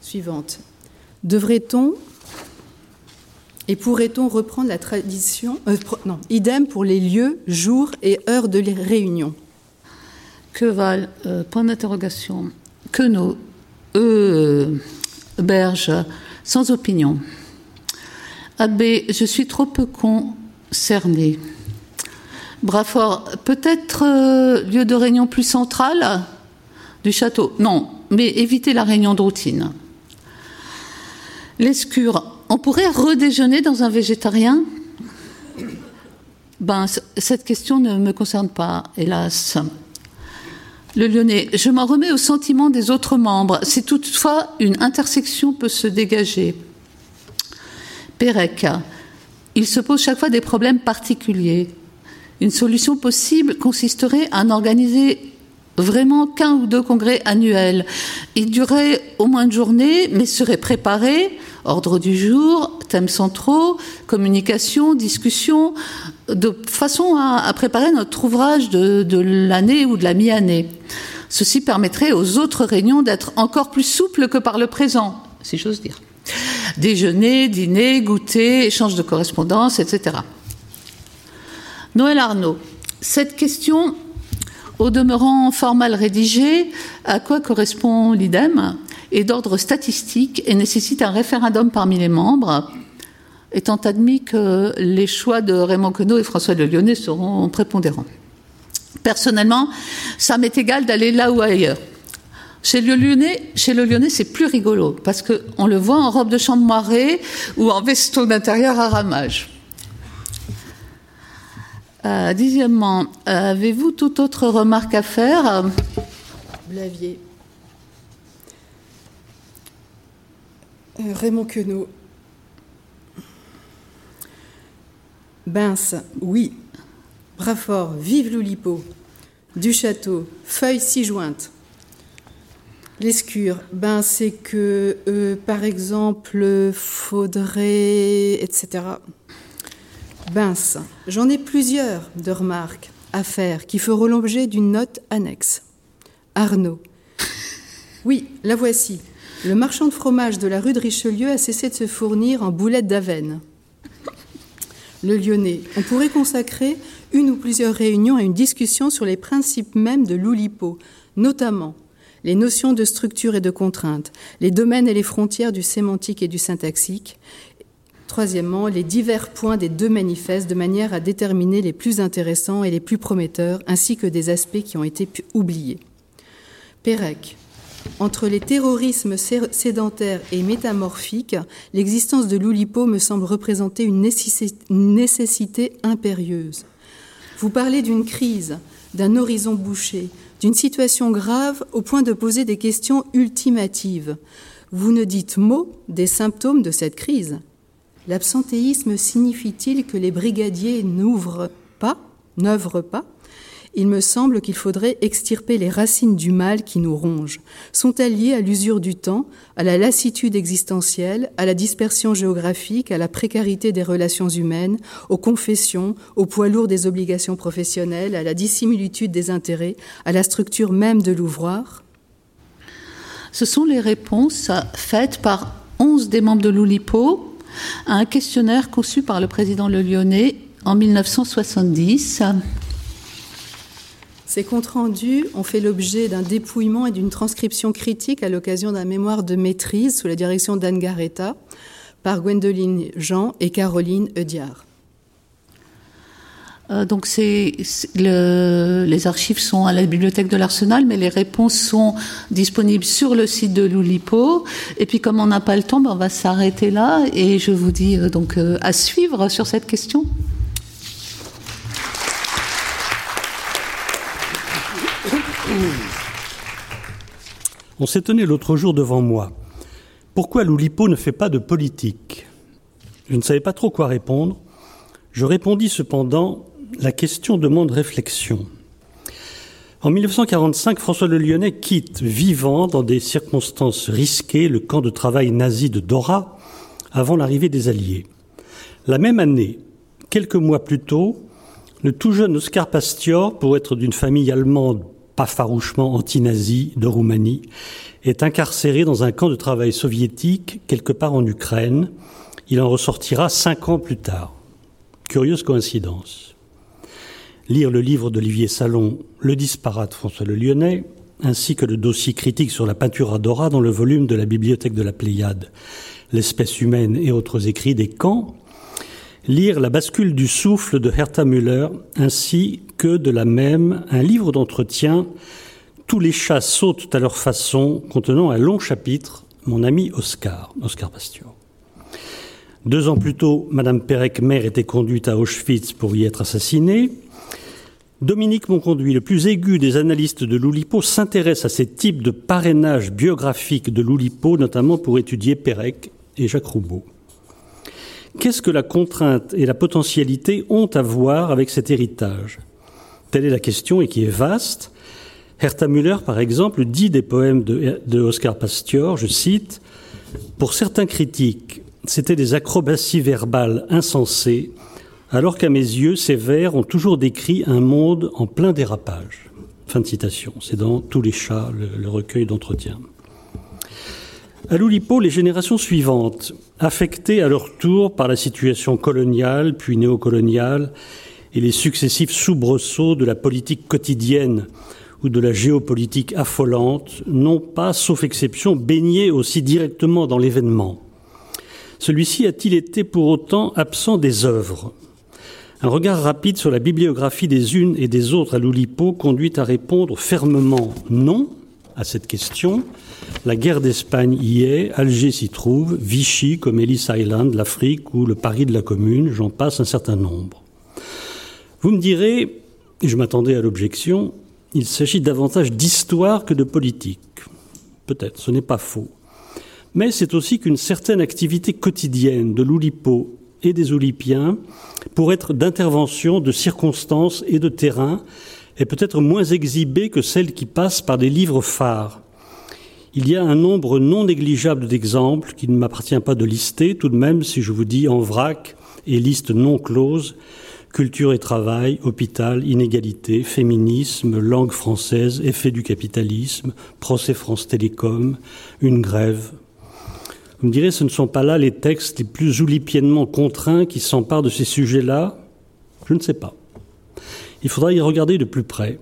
Suivante. Devrait-on et pourrait-on reprendre la tradition euh, Non, idem pour les lieux, jours et heures de réunion. Que valent, euh, point d'interrogation, que nos E. Berge, sans opinion? Abbé, je suis trop peu concerné. Brafort, peut-être euh, lieu de réunion plus central du château? Non, mais éviter la réunion de routine. L'escure, on pourrait redéjeuner dans un végétarien? Ben, cette question ne me concerne pas, hélas. Le Lyonnais, je m'en remets au sentiment des autres membres, si toutefois une intersection peut se dégager. Pérec, il se pose chaque fois des problèmes particuliers. Une solution possible consisterait à n'organiser vraiment qu'un ou deux congrès annuels. Ils dureraient au moins une journée, mais seraient préparés, ordre du jour, thèmes centraux, communication, discussion, de façon à, préparer notre ouvrage de, de l'année ou de la mi-année. Ceci permettrait aux autres réunions d'être encore plus souples que par le présent, si j'ose dire. Déjeuner, dîner, goûter, échange de correspondance, etc. Noël Arnaud, cette question, au demeurant fort mal rédigée, à quoi correspond l'IDEM, est d'ordre statistique et nécessite un référendum parmi les membres, étant admis que les choix de Raymond Queneau et François de Lyonnais seront prépondérants. Personnellement, ça m'est égal d'aller là ou ailleurs. Chez le Lyonnais, chez le Lyonnais, c'est plus rigolo parce qu'on le voit en robe de chambre moirée ou en veston d'intérieur à ramage. Euh, dixièmement, avez-vous toute autre remarque à faire? Blavier. Euh, Raymond Queneau. Bince, oui. Brafort, vive l'Oulipo. Du château, feuille si jointe. L'escure, ben c'est que, euh, par exemple, faudrait, etc. Bince, j'en ai plusieurs de remarques à faire qui feront l'objet d'une note annexe. Arnaud, oui, la voici. Le marchand de fromage de la rue de Richelieu a cessé de se fournir en boulettes d'avenne. Le Lyonnais, on pourrait consacrer une ou plusieurs réunions à une discussion sur les principes mêmes de l'Oulipo, notamment les notions de structure et de contrainte, les domaines et les frontières du sémantique et du syntaxique. Troisièmement, les divers points des deux manifestes de manière à déterminer les plus intéressants et les plus prometteurs, ainsi que des aspects qui ont été oubliés. Pérec. Entre les terrorismes sédentaires et métamorphiques, l'existence de l'Oulipo me semble représenter une nécessité impérieuse. Vous parlez d'une crise, d'un horizon bouché, d'une situation grave au point de poser des questions ultimatives. Vous ne dites mot des symptômes de cette crise. L'absentéisme signifie-t-il que les brigadiers n'ouvrent pas, n'œuvrent pas? Il me semble qu'il faudrait extirper les racines du mal qui nous ronge. Sont-elles liées à l'usure du temps, à la lassitude existentielle, à la dispersion géographique, à la précarité des relations humaines, aux confessions, au poids lourd des obligations professionnelles, à la dissimilitude des intérêts, à la structure même de l'ouvroir? Ce sont les réponses faites par 11 des membres de l'Oulipo à un questionnaire conçu par le président Le Lyonnais en 1970. Ces comptes rendus ont fait l'objet d'un dépouillement et d'une transcription critique à l'occasion d'un mémoire de maîtrise sous la direction d'Anne Garetta par Gwendoline Jean et Caroline Eudiard. Euh, donc les archives sont à la bibliothèque de l'Arsenal, mais les réponses sont disponibles sur le site de l'Oulipo. Et puis comme on n'a pas le temps, ben, on va s'arrêter là et je vous dis euh, donc euh, à suivre sur cette question. On s'étonnait l'autre jour devant moi. Pourquoi l'Oulipo ne fait pas de politique? Je ne savais pas trop quoi répondre. Je répondis cependant la question demande réflexion. En 1945, François Le Lyonnais quitte, vivant dans des circonstances risquées, le camp de travail nazi de Dora avant l'arrivée des Alliés. La même année, quelques mois plus tôt, le tout jeune Oscar Pastior, pour être d'une famille allemande pas farouchement anti-nazi de Roumanie, est incarcéré dans un camp de travail soviétique quelque part en Ukraine. Il en ressortira cinq ans plus tard. Curieuse coïncidence. Lire le livre d'Olivier Salon, Le disparate François Le Lyonnais, ainsi que le dossier critique sur la peinture Adora dans le volume de la bibliothèque de la Pléiade, L'espèce humaine et autres écrits des camps, lire La bascule du souffle de Hertha Müller, ainsi que de la même un livre d'entretien Tous les chats sautent à leur façon, contenant un long chapitre, mon ami Oscar, Oscar Pasteur. Deux ans plus tôt, Madame Pérec mère était conduite à Auschwitz pour y être assassinée. Dominique Monconduit, le plus aigu des analystes de l'Oulipo, s'intéresse à ces types de parrainage biographique de l'Oulipo, notamment pour étudier Pérec et Jacques Roubaud. Qu'est-ce que la contrainte et la potentialité ont à voir avec cet héritage? Telle est la question et qui est vaste. Hertha Müller, par exemple, dit des poèmes de, Oscar Pastior, je cite, Pour certains critiques, c'était des acrobaties verbales insensées alors qu'à mes yeux, ces vers ont toujours décrit un monde en plein dérapage. Fin de citation. C'est dans Tous les chats, le, recueil d'entretien. À l'Oulipo, les générations suivantes, affectées à leur tour par la situation coloniale puis néocoloniale et les successifs soubresauts de la politique quotidienne ou de la géopolitique affolante, n'ont pas, sauf exception, baigné aussi directement dans l'événement. Celui-ci a-t-il été pour autant absent des œuvres? Un regard rapide sur la bibliographie des unes et des autres à l'Oulipo conduit à répondre fermement non à cette question. La guerre d'Espagne y est, Alger s'y trouve, Vichy comme Ellis Island, l'Afrique ou le Paris de la Commune, j'en passe un certain nombre. Vous me direz, et je m'attendais à l'objection, il s'agit davantage d'histoire que de politique. Peut-être, ce n'est pas faux. Mais c'est aussi qu'une certaine activité quotidienne de l'Oulipo et des Oulipiens pour être d'intervention, de circonstances et de terrain, est peut-être moins exhibée que celle qui passe par des livres phares. Il y a un nombre non négligeable d'exemples qu'il ne m'appartient pas de lister, tout de même si je vous dis en vrac et liste non close, culture et travail, hôpital, inégalité, féminisme, langue française, effet du capitalisme, procès France Télécom, une grève, vous me direz, ce ne sont pas là les textes les plus oulipiennement contraints qui s'emparent de ces sujets-là? Je ne sais pas. Il faudra y regarder de plus près.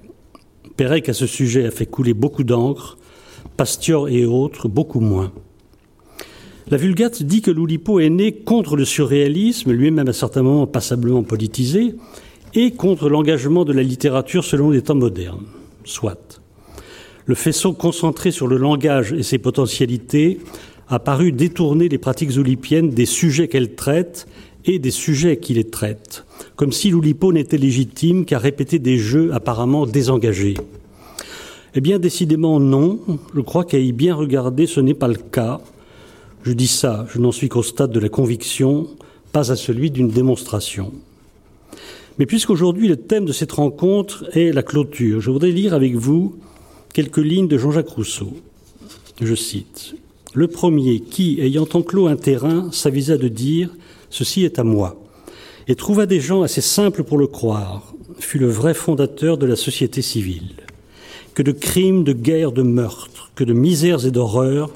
Pérec, à ce sujet, a fait couler beaucoup d'encre, Pastior et autres, beaucoup moins. La Vulgate dit que l'Oulipo est né contre le surréalisme, lui-même à certains moments passablement politisé, et contre l'engagement de la littérature selon les temps modernes. Soit. Le faisceau concentré sur le langage et ses potentialités a paru détourner les pratiques oulipiennes des sujets qu'elles traitent et des sujets qui les traitent, comme si l'Oulipo n'était légitime qu'à répéter des jeux apparemment désengagés. Eh bien, décidément non. Je crois qu'à y bien regarder, ce n'est pas le cas. Je dis ça, je n'en suis qu'au stade de la conviction, pas à celui d'une démonstration. Mais puisqu'aujourd'hui le thème de cette rencontre est la clôture, je voudrais lire avec vous quelques lignes de Jean-Jacques Rousseau. Je cite le premier qui, ayant enclos un terrain, s'avisa de dire Ceci est à moi, et trouva des gens assez simples pour le croire, fut le vrai fondateur de la société civile. Que de crimes, de guerres, de meurtres, que de misères et d'horreurs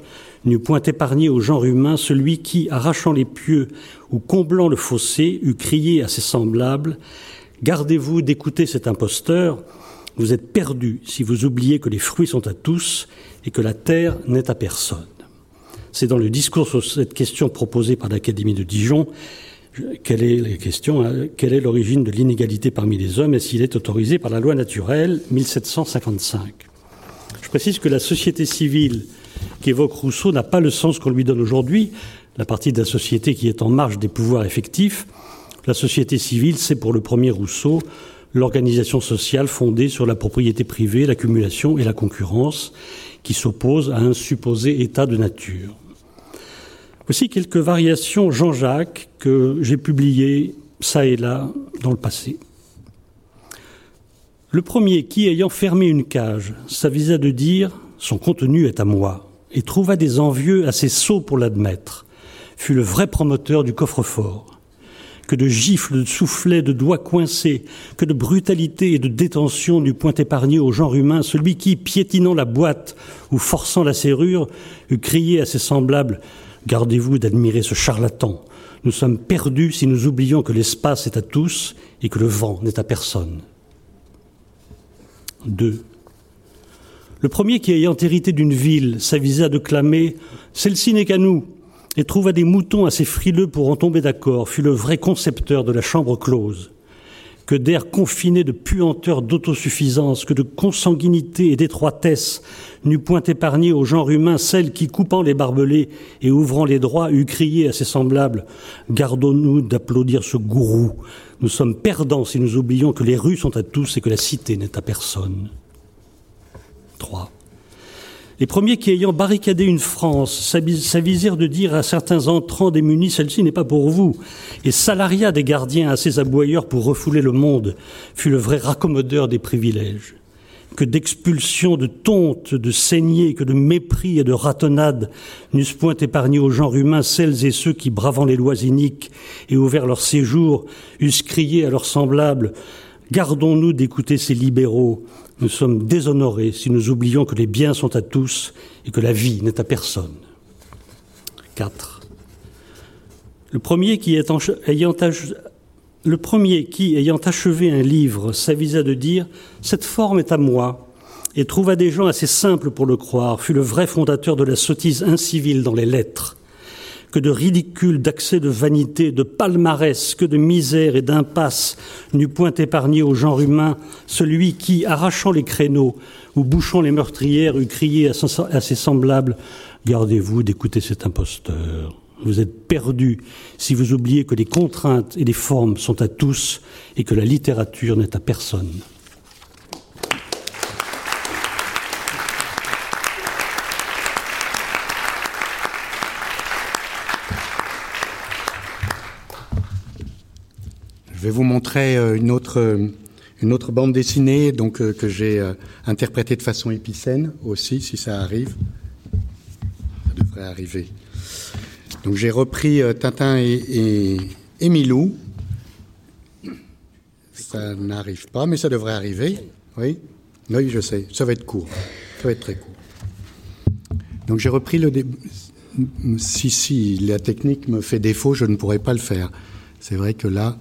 n'eût point épargné au genre humain celui qui, arrachant les pieux ou comblant le fossé, eût crié à ses semblables Gardez-vous d'écouter cet imposteur, vous êtes perdus si vous oubliez que les fruits sont à tous et que la terre n'est à personne. C'est dans le discours sur cette question proposée par l'Académie de Dijon quelle est la question hein, Quelle est l'origine de l'inégalité parmi les hommes et s'il est autorisé par la loi naturelle 1755 Je précise que la société civile qu'évoque Rousseau n'a pas le sens qu'on lui donne aujourd'hui, la partie de la société qui est en marge des pouvoirs effectifs. La société civile, c'est pour le premier Rousseau l'organisation sociale fondée sur la propriété privée, l'accumulation et la concurrence, qui s'oppose à un supposé état de nature. Voici quelques variations Jean-Jacques que j'ai publiées ça et là dans le passé. Le premier qui, ayant fermé une cage, s'avisa de dire Son contenu est à moi, et trouva des envieux assez sots pour l'admettre, fut le vrai promoteur du coffre-fort. Que de gifles, de soufflets, de doigts coincés, que de brutalité et de détention n'eût point épargné au genre humain celui qui, piétinant la boîte ou forçant la serrure, eût crié à ses semblables Gardez-vous d'admirer ce charlatan. Nous sommes perdus si nous oublions que l'espace est à tous et que le vent n'est à personne. 2. Le premier qui, ayant hérité d'une ville, s'avisa de clamer Celle-ci n'est qu'à nous et trouva des moutons assez frileux pour en tomber d'accord, fut le vrai concepteur de la chambre close. Que d'air confiné de puanteur d'autosuffisance, que de consanguinité et d'étroitesse n'eût point épargné au genre humain celle qui, coupant les barbelés et ouvrant les droits, eût crié à ses semblables Gardons-nous d'applaudir ce gourou. Nous sommes perdants si nous oublions que les rues sont à tous et que la cité n'est à personne. 3. Les premiers qui, ayant barricadé une France, s'avisèrent de dire à certains entrants démunis Celle-ci n'est pas pour vous, et salaria des gardiens à ces aboyeurs pour refouler le monde, fut le vrai raccommodeur des privilèges. Que d'expulsions, de tontes, de saignées, que de mépris et de ratonnades n'eussent point épargné au genre humain celles et ceux qui, bravant les lois iniques et ouverts leur séjour, eussent crié à leurs semblables Gardons-nous d'écouter ces libéraux, nous sommes déshonorés si nous oublions que les biens sont à tous et que la vie n'est à personne. 4. Le premier qui, ayant, le premier qui, ayant achevé un livre, s'avisa de dire Cette forme est à moi, et trouva des gens assez simples pour le croire, fut le vrai fondateur de la sottise incivile dans les lettres que de ridicule, d'accès de vanité, de palmarès, que de misère et d'impasse n'eût point épargné au genre humain celui qui, arrachant les créneaux ou bouchant les meurtrières, eût crié à ses semblables Gardez-vous d'écouter cet imposteur. Vous êtes perdus si vous oubliez que les contraintes et les formes sont à tous et que la littérature n'est à personne. Vais vous montrer euh, une autre, euh, une autre bande dessinée donc, euh, que j'ai interprétée de façon épicène aussi, si ça arrive. Ça devrait arriver. Donc j'ai repris Tintin et, et, Milou. Ça n'arrive pas, mais ça devrait arriver. Oui Oui, je sais. Ça va être court. Ça va être très court. Donc j'ai repris le... Si, si, la technique me fait défaut, je ne pourrais pas le faire. C'est vrai que là,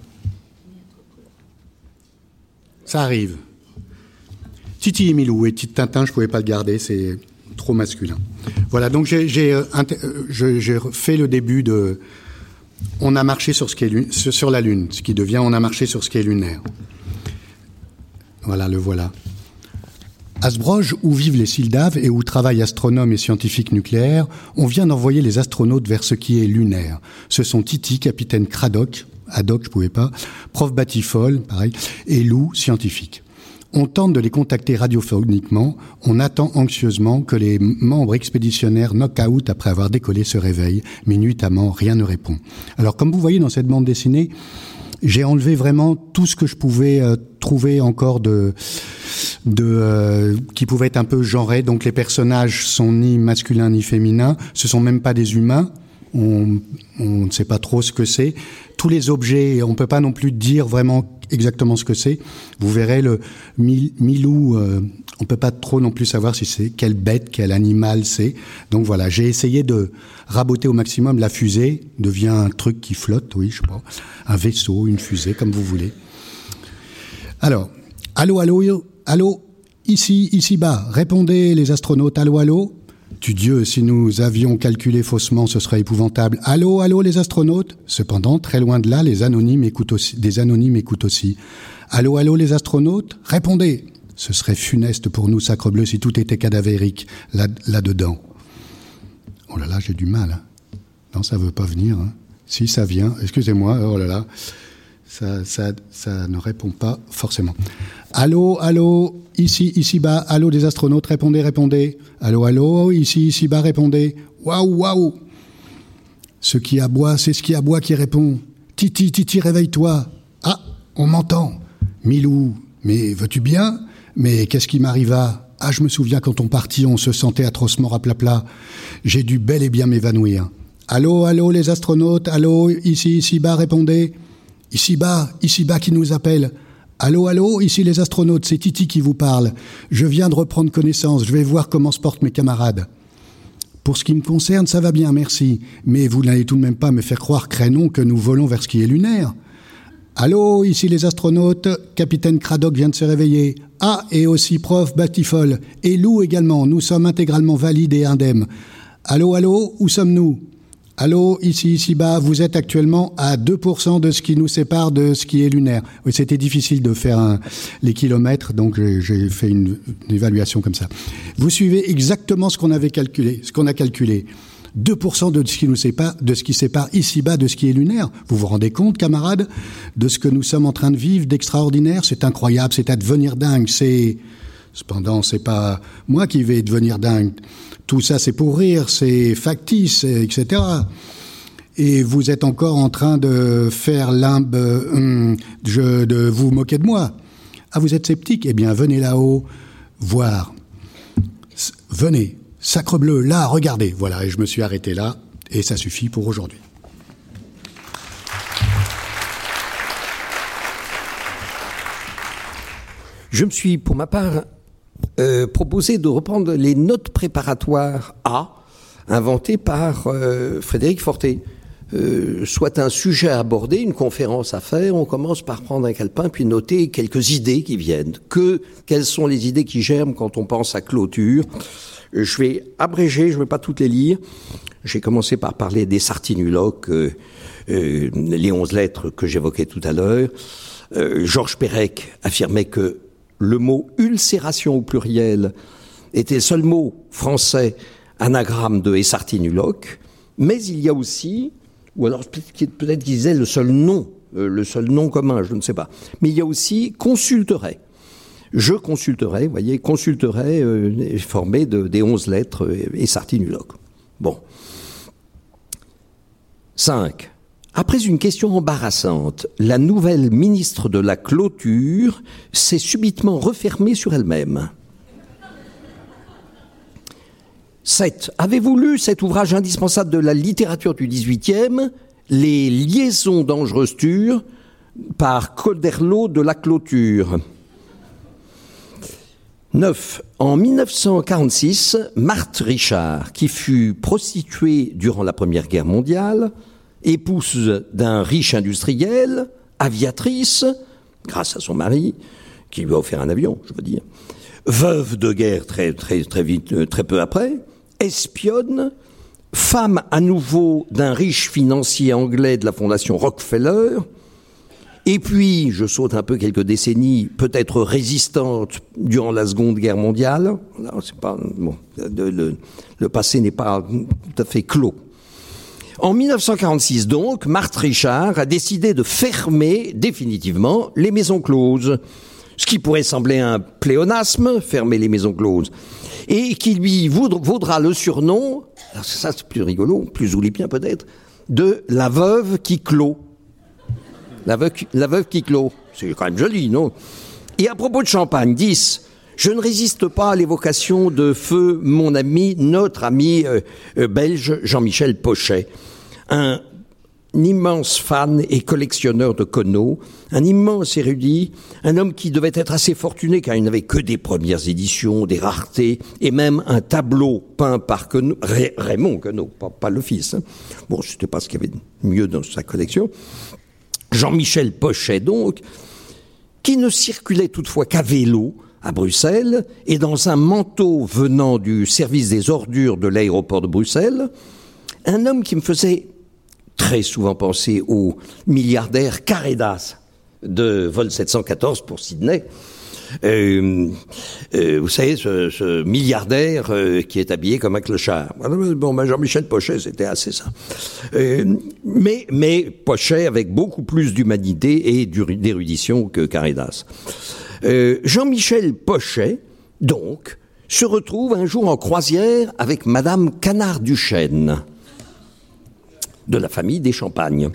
ça arrive. Titi et Milou et Titi Tintin, je ne pouvais pas le garder, c'est trop masculin. Voilà, donc j'ai euh, euh, fait le début de On a marché sur, ce qui est, sur la Lune, ce qui devient On a marché sur ce qui est lunaire. Voilà, le voilà. À Sbroge, où vivent les Sildaves et où travaillent astronomes et scientifiques nucléaires, on vient d'envoyer les astronautes vers ce qui est lunaire. Ce sont Titi, capitaine Cradoc, Haddock, je pouvais pas, prof Batifol, pareil, et Lou, scientifique. On tente de les contacter radiophoniquement, on attend anxieusement que les membres expéditionnaires knock-out après avoir décollé se réveillent, mais nuitamment rien ne répond. Alors comme vous voyez dans cette bande dessinée, j'ai enlevé vraiment tout ce que je pouvais euh, trouver encore de, de euh, qui pouvait être un peu genré. Donc les personnages sont ni masculins ni féminins, ce sont même pas des humains. On, ne sait pas trop ce que c'est tous les objets, on peut pas non plus dire vraiment exactement ce que c'est. Vous verrez le milou, euh, on peut pas trop non plus savoir si c'est quelle bête, quel animal c'est. Donc voilà, j'ai essayé de raboter au maximum. La fusée devient un truc qui flotte, oui, je sais pas, un vaisseau, une fusée, comme vous voulez. Alors, allô, allô, allô, ici, ici bas, répondez les astronautes, allô, allô? Tu Dieu, si nous avions calculé faussement, ce serait épouvantable. Allô, allô, les astronautes? Cependant, très loin de là, les anonymes écoutent aussi, des anonymes écoutent aussi. Allô, allô, les astronautes? Répondez Ce serait funeste pour nous, sacrebleu, si tout était cadavérique là, là-dedans. oh là là, j'ai du mal. Hein. Non, ça veut pas venir. Hein. Si, ça vient. Excusez-moi, oh là là. Ça, ça, ça ne répond pas forcément. Allô, allô, ici, ici bas, allô des astronautes, répondez, répondez. Allô, allô, ici, ici bas, répondez. Waouh, waouh. Ce qui aboie, c'est ce qui aboie qui répond. Titi, Titi, réveille-toi. Ah, on m'entend. Milou, mais veux-tu bien? Mais qu'est-ce qui m'arriva? Ah, je me souviens quand on partit, on se sentait atrocement plat. J'ai dû bel et bien m'évanouir. Allô, allô, les astronautes, allô, ici, ici bas, répondez. Ici bas, ici bas qui nous appelle. Allô, allô, ici les astronautes, c'est Titi qui vous parle. Je viens de reprendre connaissance, je vais voir comment se portent mes camarades. Pour ce qui me concerne, ça va bien, merci. Mais vous n'allez tout de même pas me faire croire, crénon, que nous volons vers ce qui est lunaire. Allô, ici les astronautes. Capitaine Cradock vient de se réveiller. Ah, et aussi prof Batifol. Et Lou également. Nous sommes intégralement valides et indemnes. Allô, allô, où sommes-nous? Allô, ici, ici bas, vous êtes actuellement à 2% de ce qui nous sépare de ce qui est lunaire. Oui, c'était difficile de faire un, les kilomètres, donc j'ai fait une, une, évaluation comme ça. Vous suivez exactement ce qu'on avait calculé, ce qu'on a calculé. 2% de ce qui nous sépare, de ce qui sépare ici-bas de ce qui est lunaire. Vous vous rendez compte, camarades, de ce que nous sommes en train de vivre d'extraordinaire? C'est incroyable, c'est à devenir dingue. C'est cependant, c'est pas moi qui vais devenir dingue. Tout ça, c'est pour rire, c'est factice, etc. Et vous êtes encore en train de faire limbe, hum, de vous moquer de moi. Ah, vous êtes sceptique Eh bien, venez là-haut voir. Venez, Sacre bleu, là, regardez. Voilà, et je me suis arrêté là, et ça suffit pour aujourd'hui. Je me suis, pour ma part, euh, proposé de reprendre les notes préparatoires A, inventées par euh, Frédéric Forté. Euh, soit un sujet à aborder, une conférence à faire, on commence par prendre un calepin puis noter quelques idées qui viennent. Que quelles sont les idées qui germent quand on pense à clôture? Je vais abréger, je ne vais pas toutes les lire. J'ai commencé par parler des sartinuloques, euh, euh, les onze lettres que j'évoquais tout à l'heure. Euh, Georges Perec affirmait que le mot ulcération au pluriel était le seul mot français anagramme de Essartinuloque, mais il y a aussi, ou alors peut-être qu'il disait le seul nom, le seul nom commun, je ne sais pas, mais il y a aussi consulterait je consulterai, vous voyez, consulterai euh, formé de, des onze lettres euh, et sartinuloque. Bon. 5. Après une question embarrassante, la nouvelle ministre de la clôture s'est subitement refermée sur elle-même. 7. Avez-vous lu cet ouvrage indispensable de la littérature du XVIIIe, Les liaisons dangereuses par Colderlo de la clôture? 9. En 1946, Marthe Richard, qui fut prostituée durant la Première Guerre mondiale, épouse d'un riche industriel, aviatrice, grâce à son mari, qui lui a offert un avion, je veux dire, veuve de guerre très, très, très vite, euh, très peu après, espionne, femme à nouveau d'un riche financier anglais de la fondation Rockefeller, et puis, je saute un peu quelques décennies, peut-être résistantes durant la Seconde Guerre mondiale. Pas, bon, le, passé n'est pas tout à fait clos. En 1946, donc, Marthe Richard a décidé de fermer définitivement les maisons closes. Ce qui pourrait sembler un pléonasme, fermer les maisons closes, et qui lui vaudra le surnom, ça c'est plus rigolo, plus oulipien peut-être, de la veuve qui clôt. La veuve, qui clôt. C'est quand même joli, non? Et à propos de champagne, 10. Je ne résiste pas à l'évocation de feu mon ami, notre ami euh, euh, belge Jean-Michel Pochet, un immense fan et collectionneur de connos, un immense érudit, un homme qui devait être assez fortuné car il n'avait que des premières éditions, des raretés, et même un tableau peint par Raymond Queneau, pas, le fils. Hein. Bon, c'était pas ce qu'il y avait de mieux dans sa collection. Jean-Michel Pochet donc, qui ne circulait toutefois qu'à vélo à Bruxelles et dans un manteau venant du service des ordures de l'aéroport de Bruxelles, un homme qui me faisait très souvent penser au milliardaire Caredas de vol 714 pour Sydney, euh, euh, vous savez, ce, milliardaire euh, qui est habillé comme un clochard. Bon, ben Jean-Michel Pochet, c'était assez ça. mais, mais Pochet avec beaucoup plus d'humanité et d'érudition que Caridas. Jean-Michel Pochet, donc, se retrouve un jour en croisière avec Madame Canard-Duchesne, de la famille des Champagnes.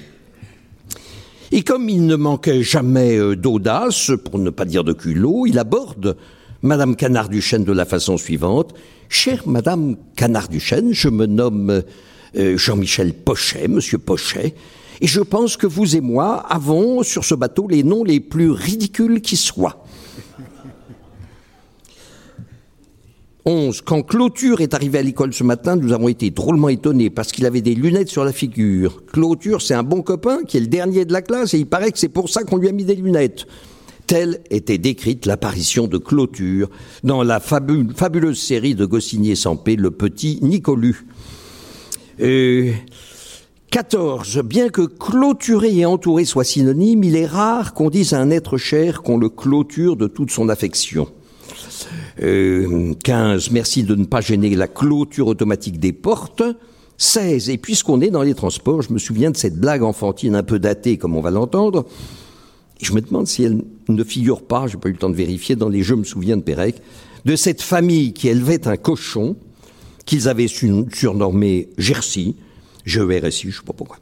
Et comme il ne manquait jamais euh, d'audace, pour ne pas dire de culot, il aborde Madame Canard-Duchesne de la façon suivante. Chère Madame Canard-Duchesne, je me nomme euh, Jean-Michel Pochet, Monsieur Pochet, et je pense que vous et moi avons sur ce bateau les noms les plus ridicules qui soient. 11. Quand Clôture est arrivé à l'école ce matin, nous avons été drôlement étonnés parce qu'il avait des lunettes sur la figure. Clôture, c'est un bon copain qui est le dernier de la classe et il paraît que c'est pour ça qu'on lui a mis des lunettes. Telle était décrite l'apparition de Clôture dans la fabuleuse série de Goscinny Sampé, Le Petit Nicolu. Euh, 14. Bien que clôturé et entouré soit synonyme, il est rare qu'on dise à un être cher qu'on le clôture de toute son affection. Euh, 15. Merci de ne pas gêner la clôture automatique des portes. 16. Et puisqu'on est dans les transports, je me souviens de cette blague enfantine un peu datée, comme on va l'entendre. Je me demande si elle ne figure pas, j'ai pas eu le temps de vérifier, dans les Je me souviens de Pérec, de cette famille qui élevait un cochon qu'ils avaient surnommé Jersey, G-E-R-S-I, je sais pas pourquoi,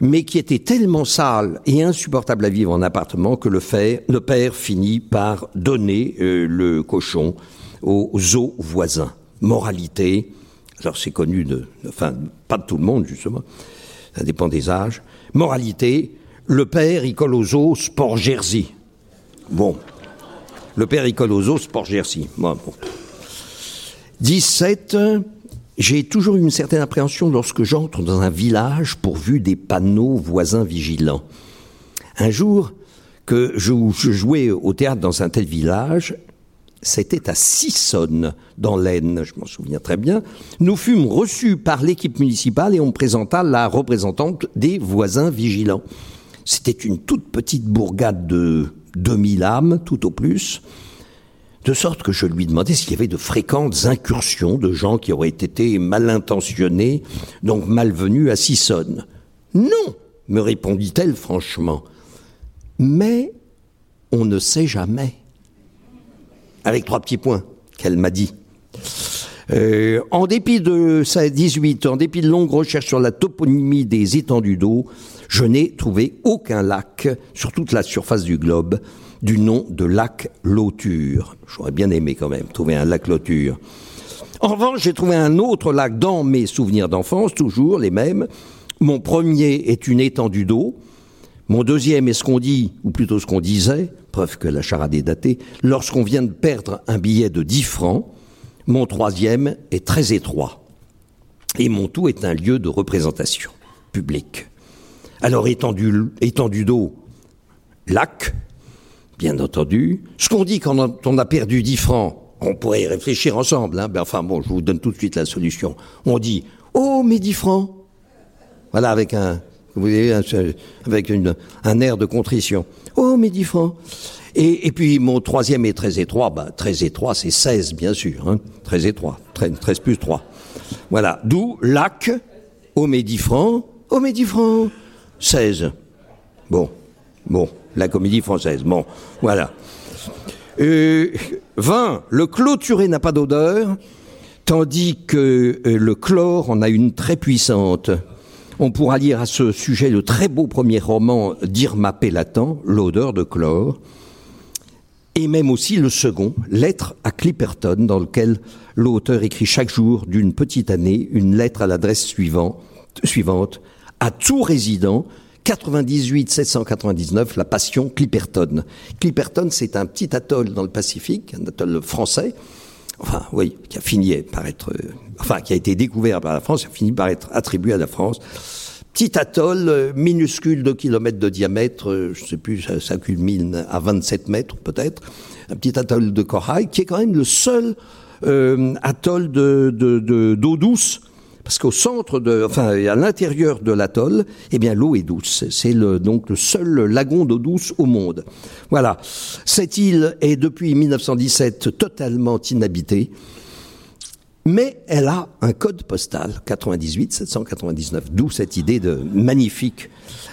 mais qui était tellement sale et insupportable à vivre en appartement que le, père finit par donner euh, le cochon aux zoo voisins. Moralité, alors c'est connu de, enfin, pas de tout le monde justement, ça dépend des âges. Moralité, le père, il colle aux os sport jersey. Bon. Le père, il colle aux os sport jersey. Bon, bon. 17. J'ai toujours eu une certaine appréhension lorsque j'entre dans un village pourvu des panneaux voisins vigilants. Un jour que je, jouais au théâtre dans un tel village, c'était à Sissonne, dans l'Aisne, je m'en souviens très bien. Nous fûmes reçus par l'équipe municipale et on présenta la représentante des voisins vigilants. C'était une toute petite bourgade de 2000 âmes, tout au plus de sorte que je lui demandais s'il y avait de fréquentes incursions de gens qui auraient été mal intentionnés, donc malvenus à Sissonne. Non, me répondit-elle franchement. Mais on ne sait jamais. Avec trois petits points qu'elle m'a dit. Euh, en dépit de sa 18, en dépit de longues recherches sur la toponymie des étendues d'eau, je n'ai trouvé aucun lac sur toute la surface du globe du nom de lac Lauture. J'aurais bien aimé quand même trouver un lac Lauture. En revanche, j'ai trouvé un autre lac dans mes souvenirs d'enfance, toujours les mêmes. Mon premier est une étendue d'eau. Mon deuxième est ce qu'on dit, ou plutôt ce qu'on disait, preuve que la charade est datée, lorsqu'on vient de perdre un billet de 10 francs. Mon troisième est très étroit. Et mon tout est un lieu de représentation publique. Alors étendue d'eau, lac, bien entendu. Ce qu'on dit quand on a perdu 10 francs, on pourrait y réfléchir ensemble. Hein. Ben, enfin bon, je vous donne tout de suite la solution. On dit Oh, mes 10 francs Voilà, avec un, vous voyez, avec un air de contrition. Oh, mes 10 francs et, puis mon troisième est très étroit. Ben, très étroit, c'est 16, bien sûr. Hein. Très étroit. 13 plus 3. Voilà. D'où lac, oh, mes 10 francs. Oh, mes 10 francs. 16. Bon. Bon la comédie française. Bon, voilà. Euh, 20. Le clôturé n'a pas d'odeur, tandis que euh, le chlore en a une très puissante. On pourra lire à ce sujet le très beau premier roman d'Irma Pélatan, L'odeur de chlore, et même aussi le second, Lettre à Clipperton, dans lequel l'auteur écrit chaque jour d'une petite année une lettre à l'adresse suivante, suivante à tout résident 98 799, la passion Clipperton. Clipperton, c'est un petit atoll dans le Pacifique, un atoll français, enfin oui, qui a fini par être, euh, enfin qui a été découvert par la France, qui a fini par être attribué à la France. Petit atoll euh, minuscule de kilomètres de diamètre, euh, je sais plus, ça, culmine à 27 mètres peut-être, un petit atoll de corail qui est quand même le seul atoll de d'eau de, douce parce qu'au centre de, enfin, à l'intérieur de l'atoll, eh bien, l'eau est douce. C'est le, donc le seul lagon d'eau douce au monde. Voilà. Cette île est depuis 1917 totalement inhabitée. Mais elle a un code postal, 98 799, d'où cette idée de magnifique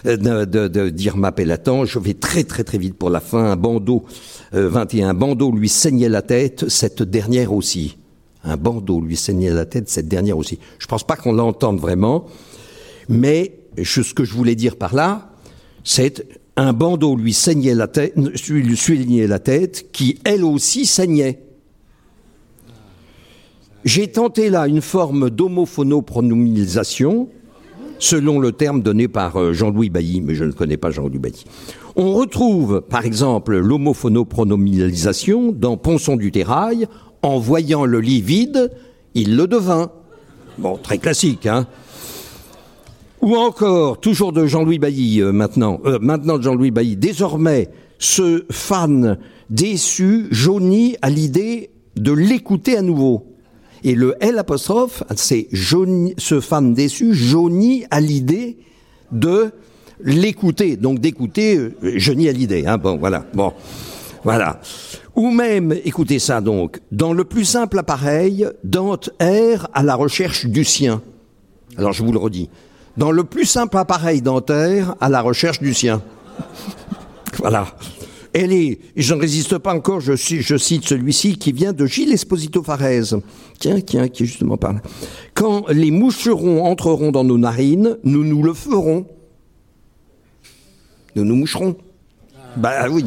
euh, de, de, d'Irma Pélatan. Je vais très très très vite pour la fin. Un bandeau, 21 euh, bandeau lui saignait la tête, cette dernière aussi un bandeau lui saignait la tête, cette dernière aussi. Je ne pense pas qu'on l'entende vraiment, mais ce que je voulais dire par là, c'est un bandeau lui saignait la tête, lui la tête, qui elle aussi saignait. J'ai tenté là une forme d'homophonopronominalisation, selon le terme donné par euh, Jean-Louis Bailly, mais je ne connais pas Jean-Louis Bailly. On retrouve, par exemple, l'homophonopronominalisation dans Ponson du Terrail, En voyant le lit vide, il le devint. Bon, très classique, hein Ou encore, toujours de Jean-Louis Bailly euh, maintenant, euh, maintenant de Jean-Louis Bailly, désormais, ce fan déçu jaunit à l'idée de l'écouter à nouveau. Et le L apostrophe, c'est ce fan déçu jaunit à l'idée de l'écouter. Donc d'écouter, euh, à l'idée. Hein, bon, voilà. Bon, voilà. Ou même, écoutez ça donc, dans le plus simple appareil, Dante erre à la recherche du sien. Alors je vous le redis. Dans le plus simple appareil dentaire, à la recherche du sien. voilà. Elle est, je ne résiste pas encore, je, je cite celui-ci qui vient de Gilles Esposito Farès. Tiens, tiens, qui justement parle. Quand les moucherons entreront dans nos narines, nous nous le ferons. Nous nous moucherons. Bah oui.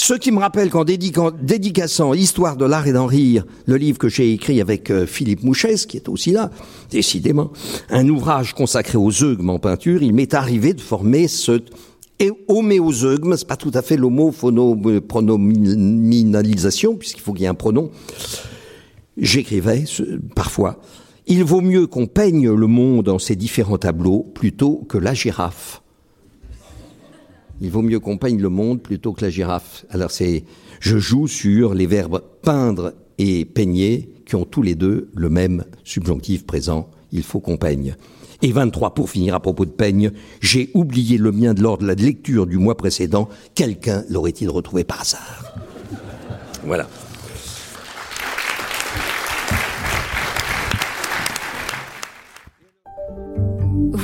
Ce qui me rappelle qu'en dédicaçant Histoire de l'art et d'en rire, le livre que j'ai écrit avec euh, Philippe Mouchès, qui est aussi là, décidément, un ouvrage consacré aux zeugmes en peinture, il m'est arrivé de former ce homéozeugme, c'est pas tout à fait l'homopronominalisation, puisqu'il faut qu'il y ait un pronom. J'écrivais parfois, il vaut mieux qu'on peigne le monde en ses différents tableaux plutôt que la girafe il vaut mieux qu'on peigne le monde plutôt que la girafe. Alors c'est, je joue sur les verbes peindre et peigner qui ont tous les deux le même subjonctif présent. Il faut qu'on peigne. Et 23, pour finir à propos de peigne, j'ai oublié le mien de l'ordre de la lecture du mois précédent. Quelqu'un l'aurait-il retrouvé par hasard? Voilà.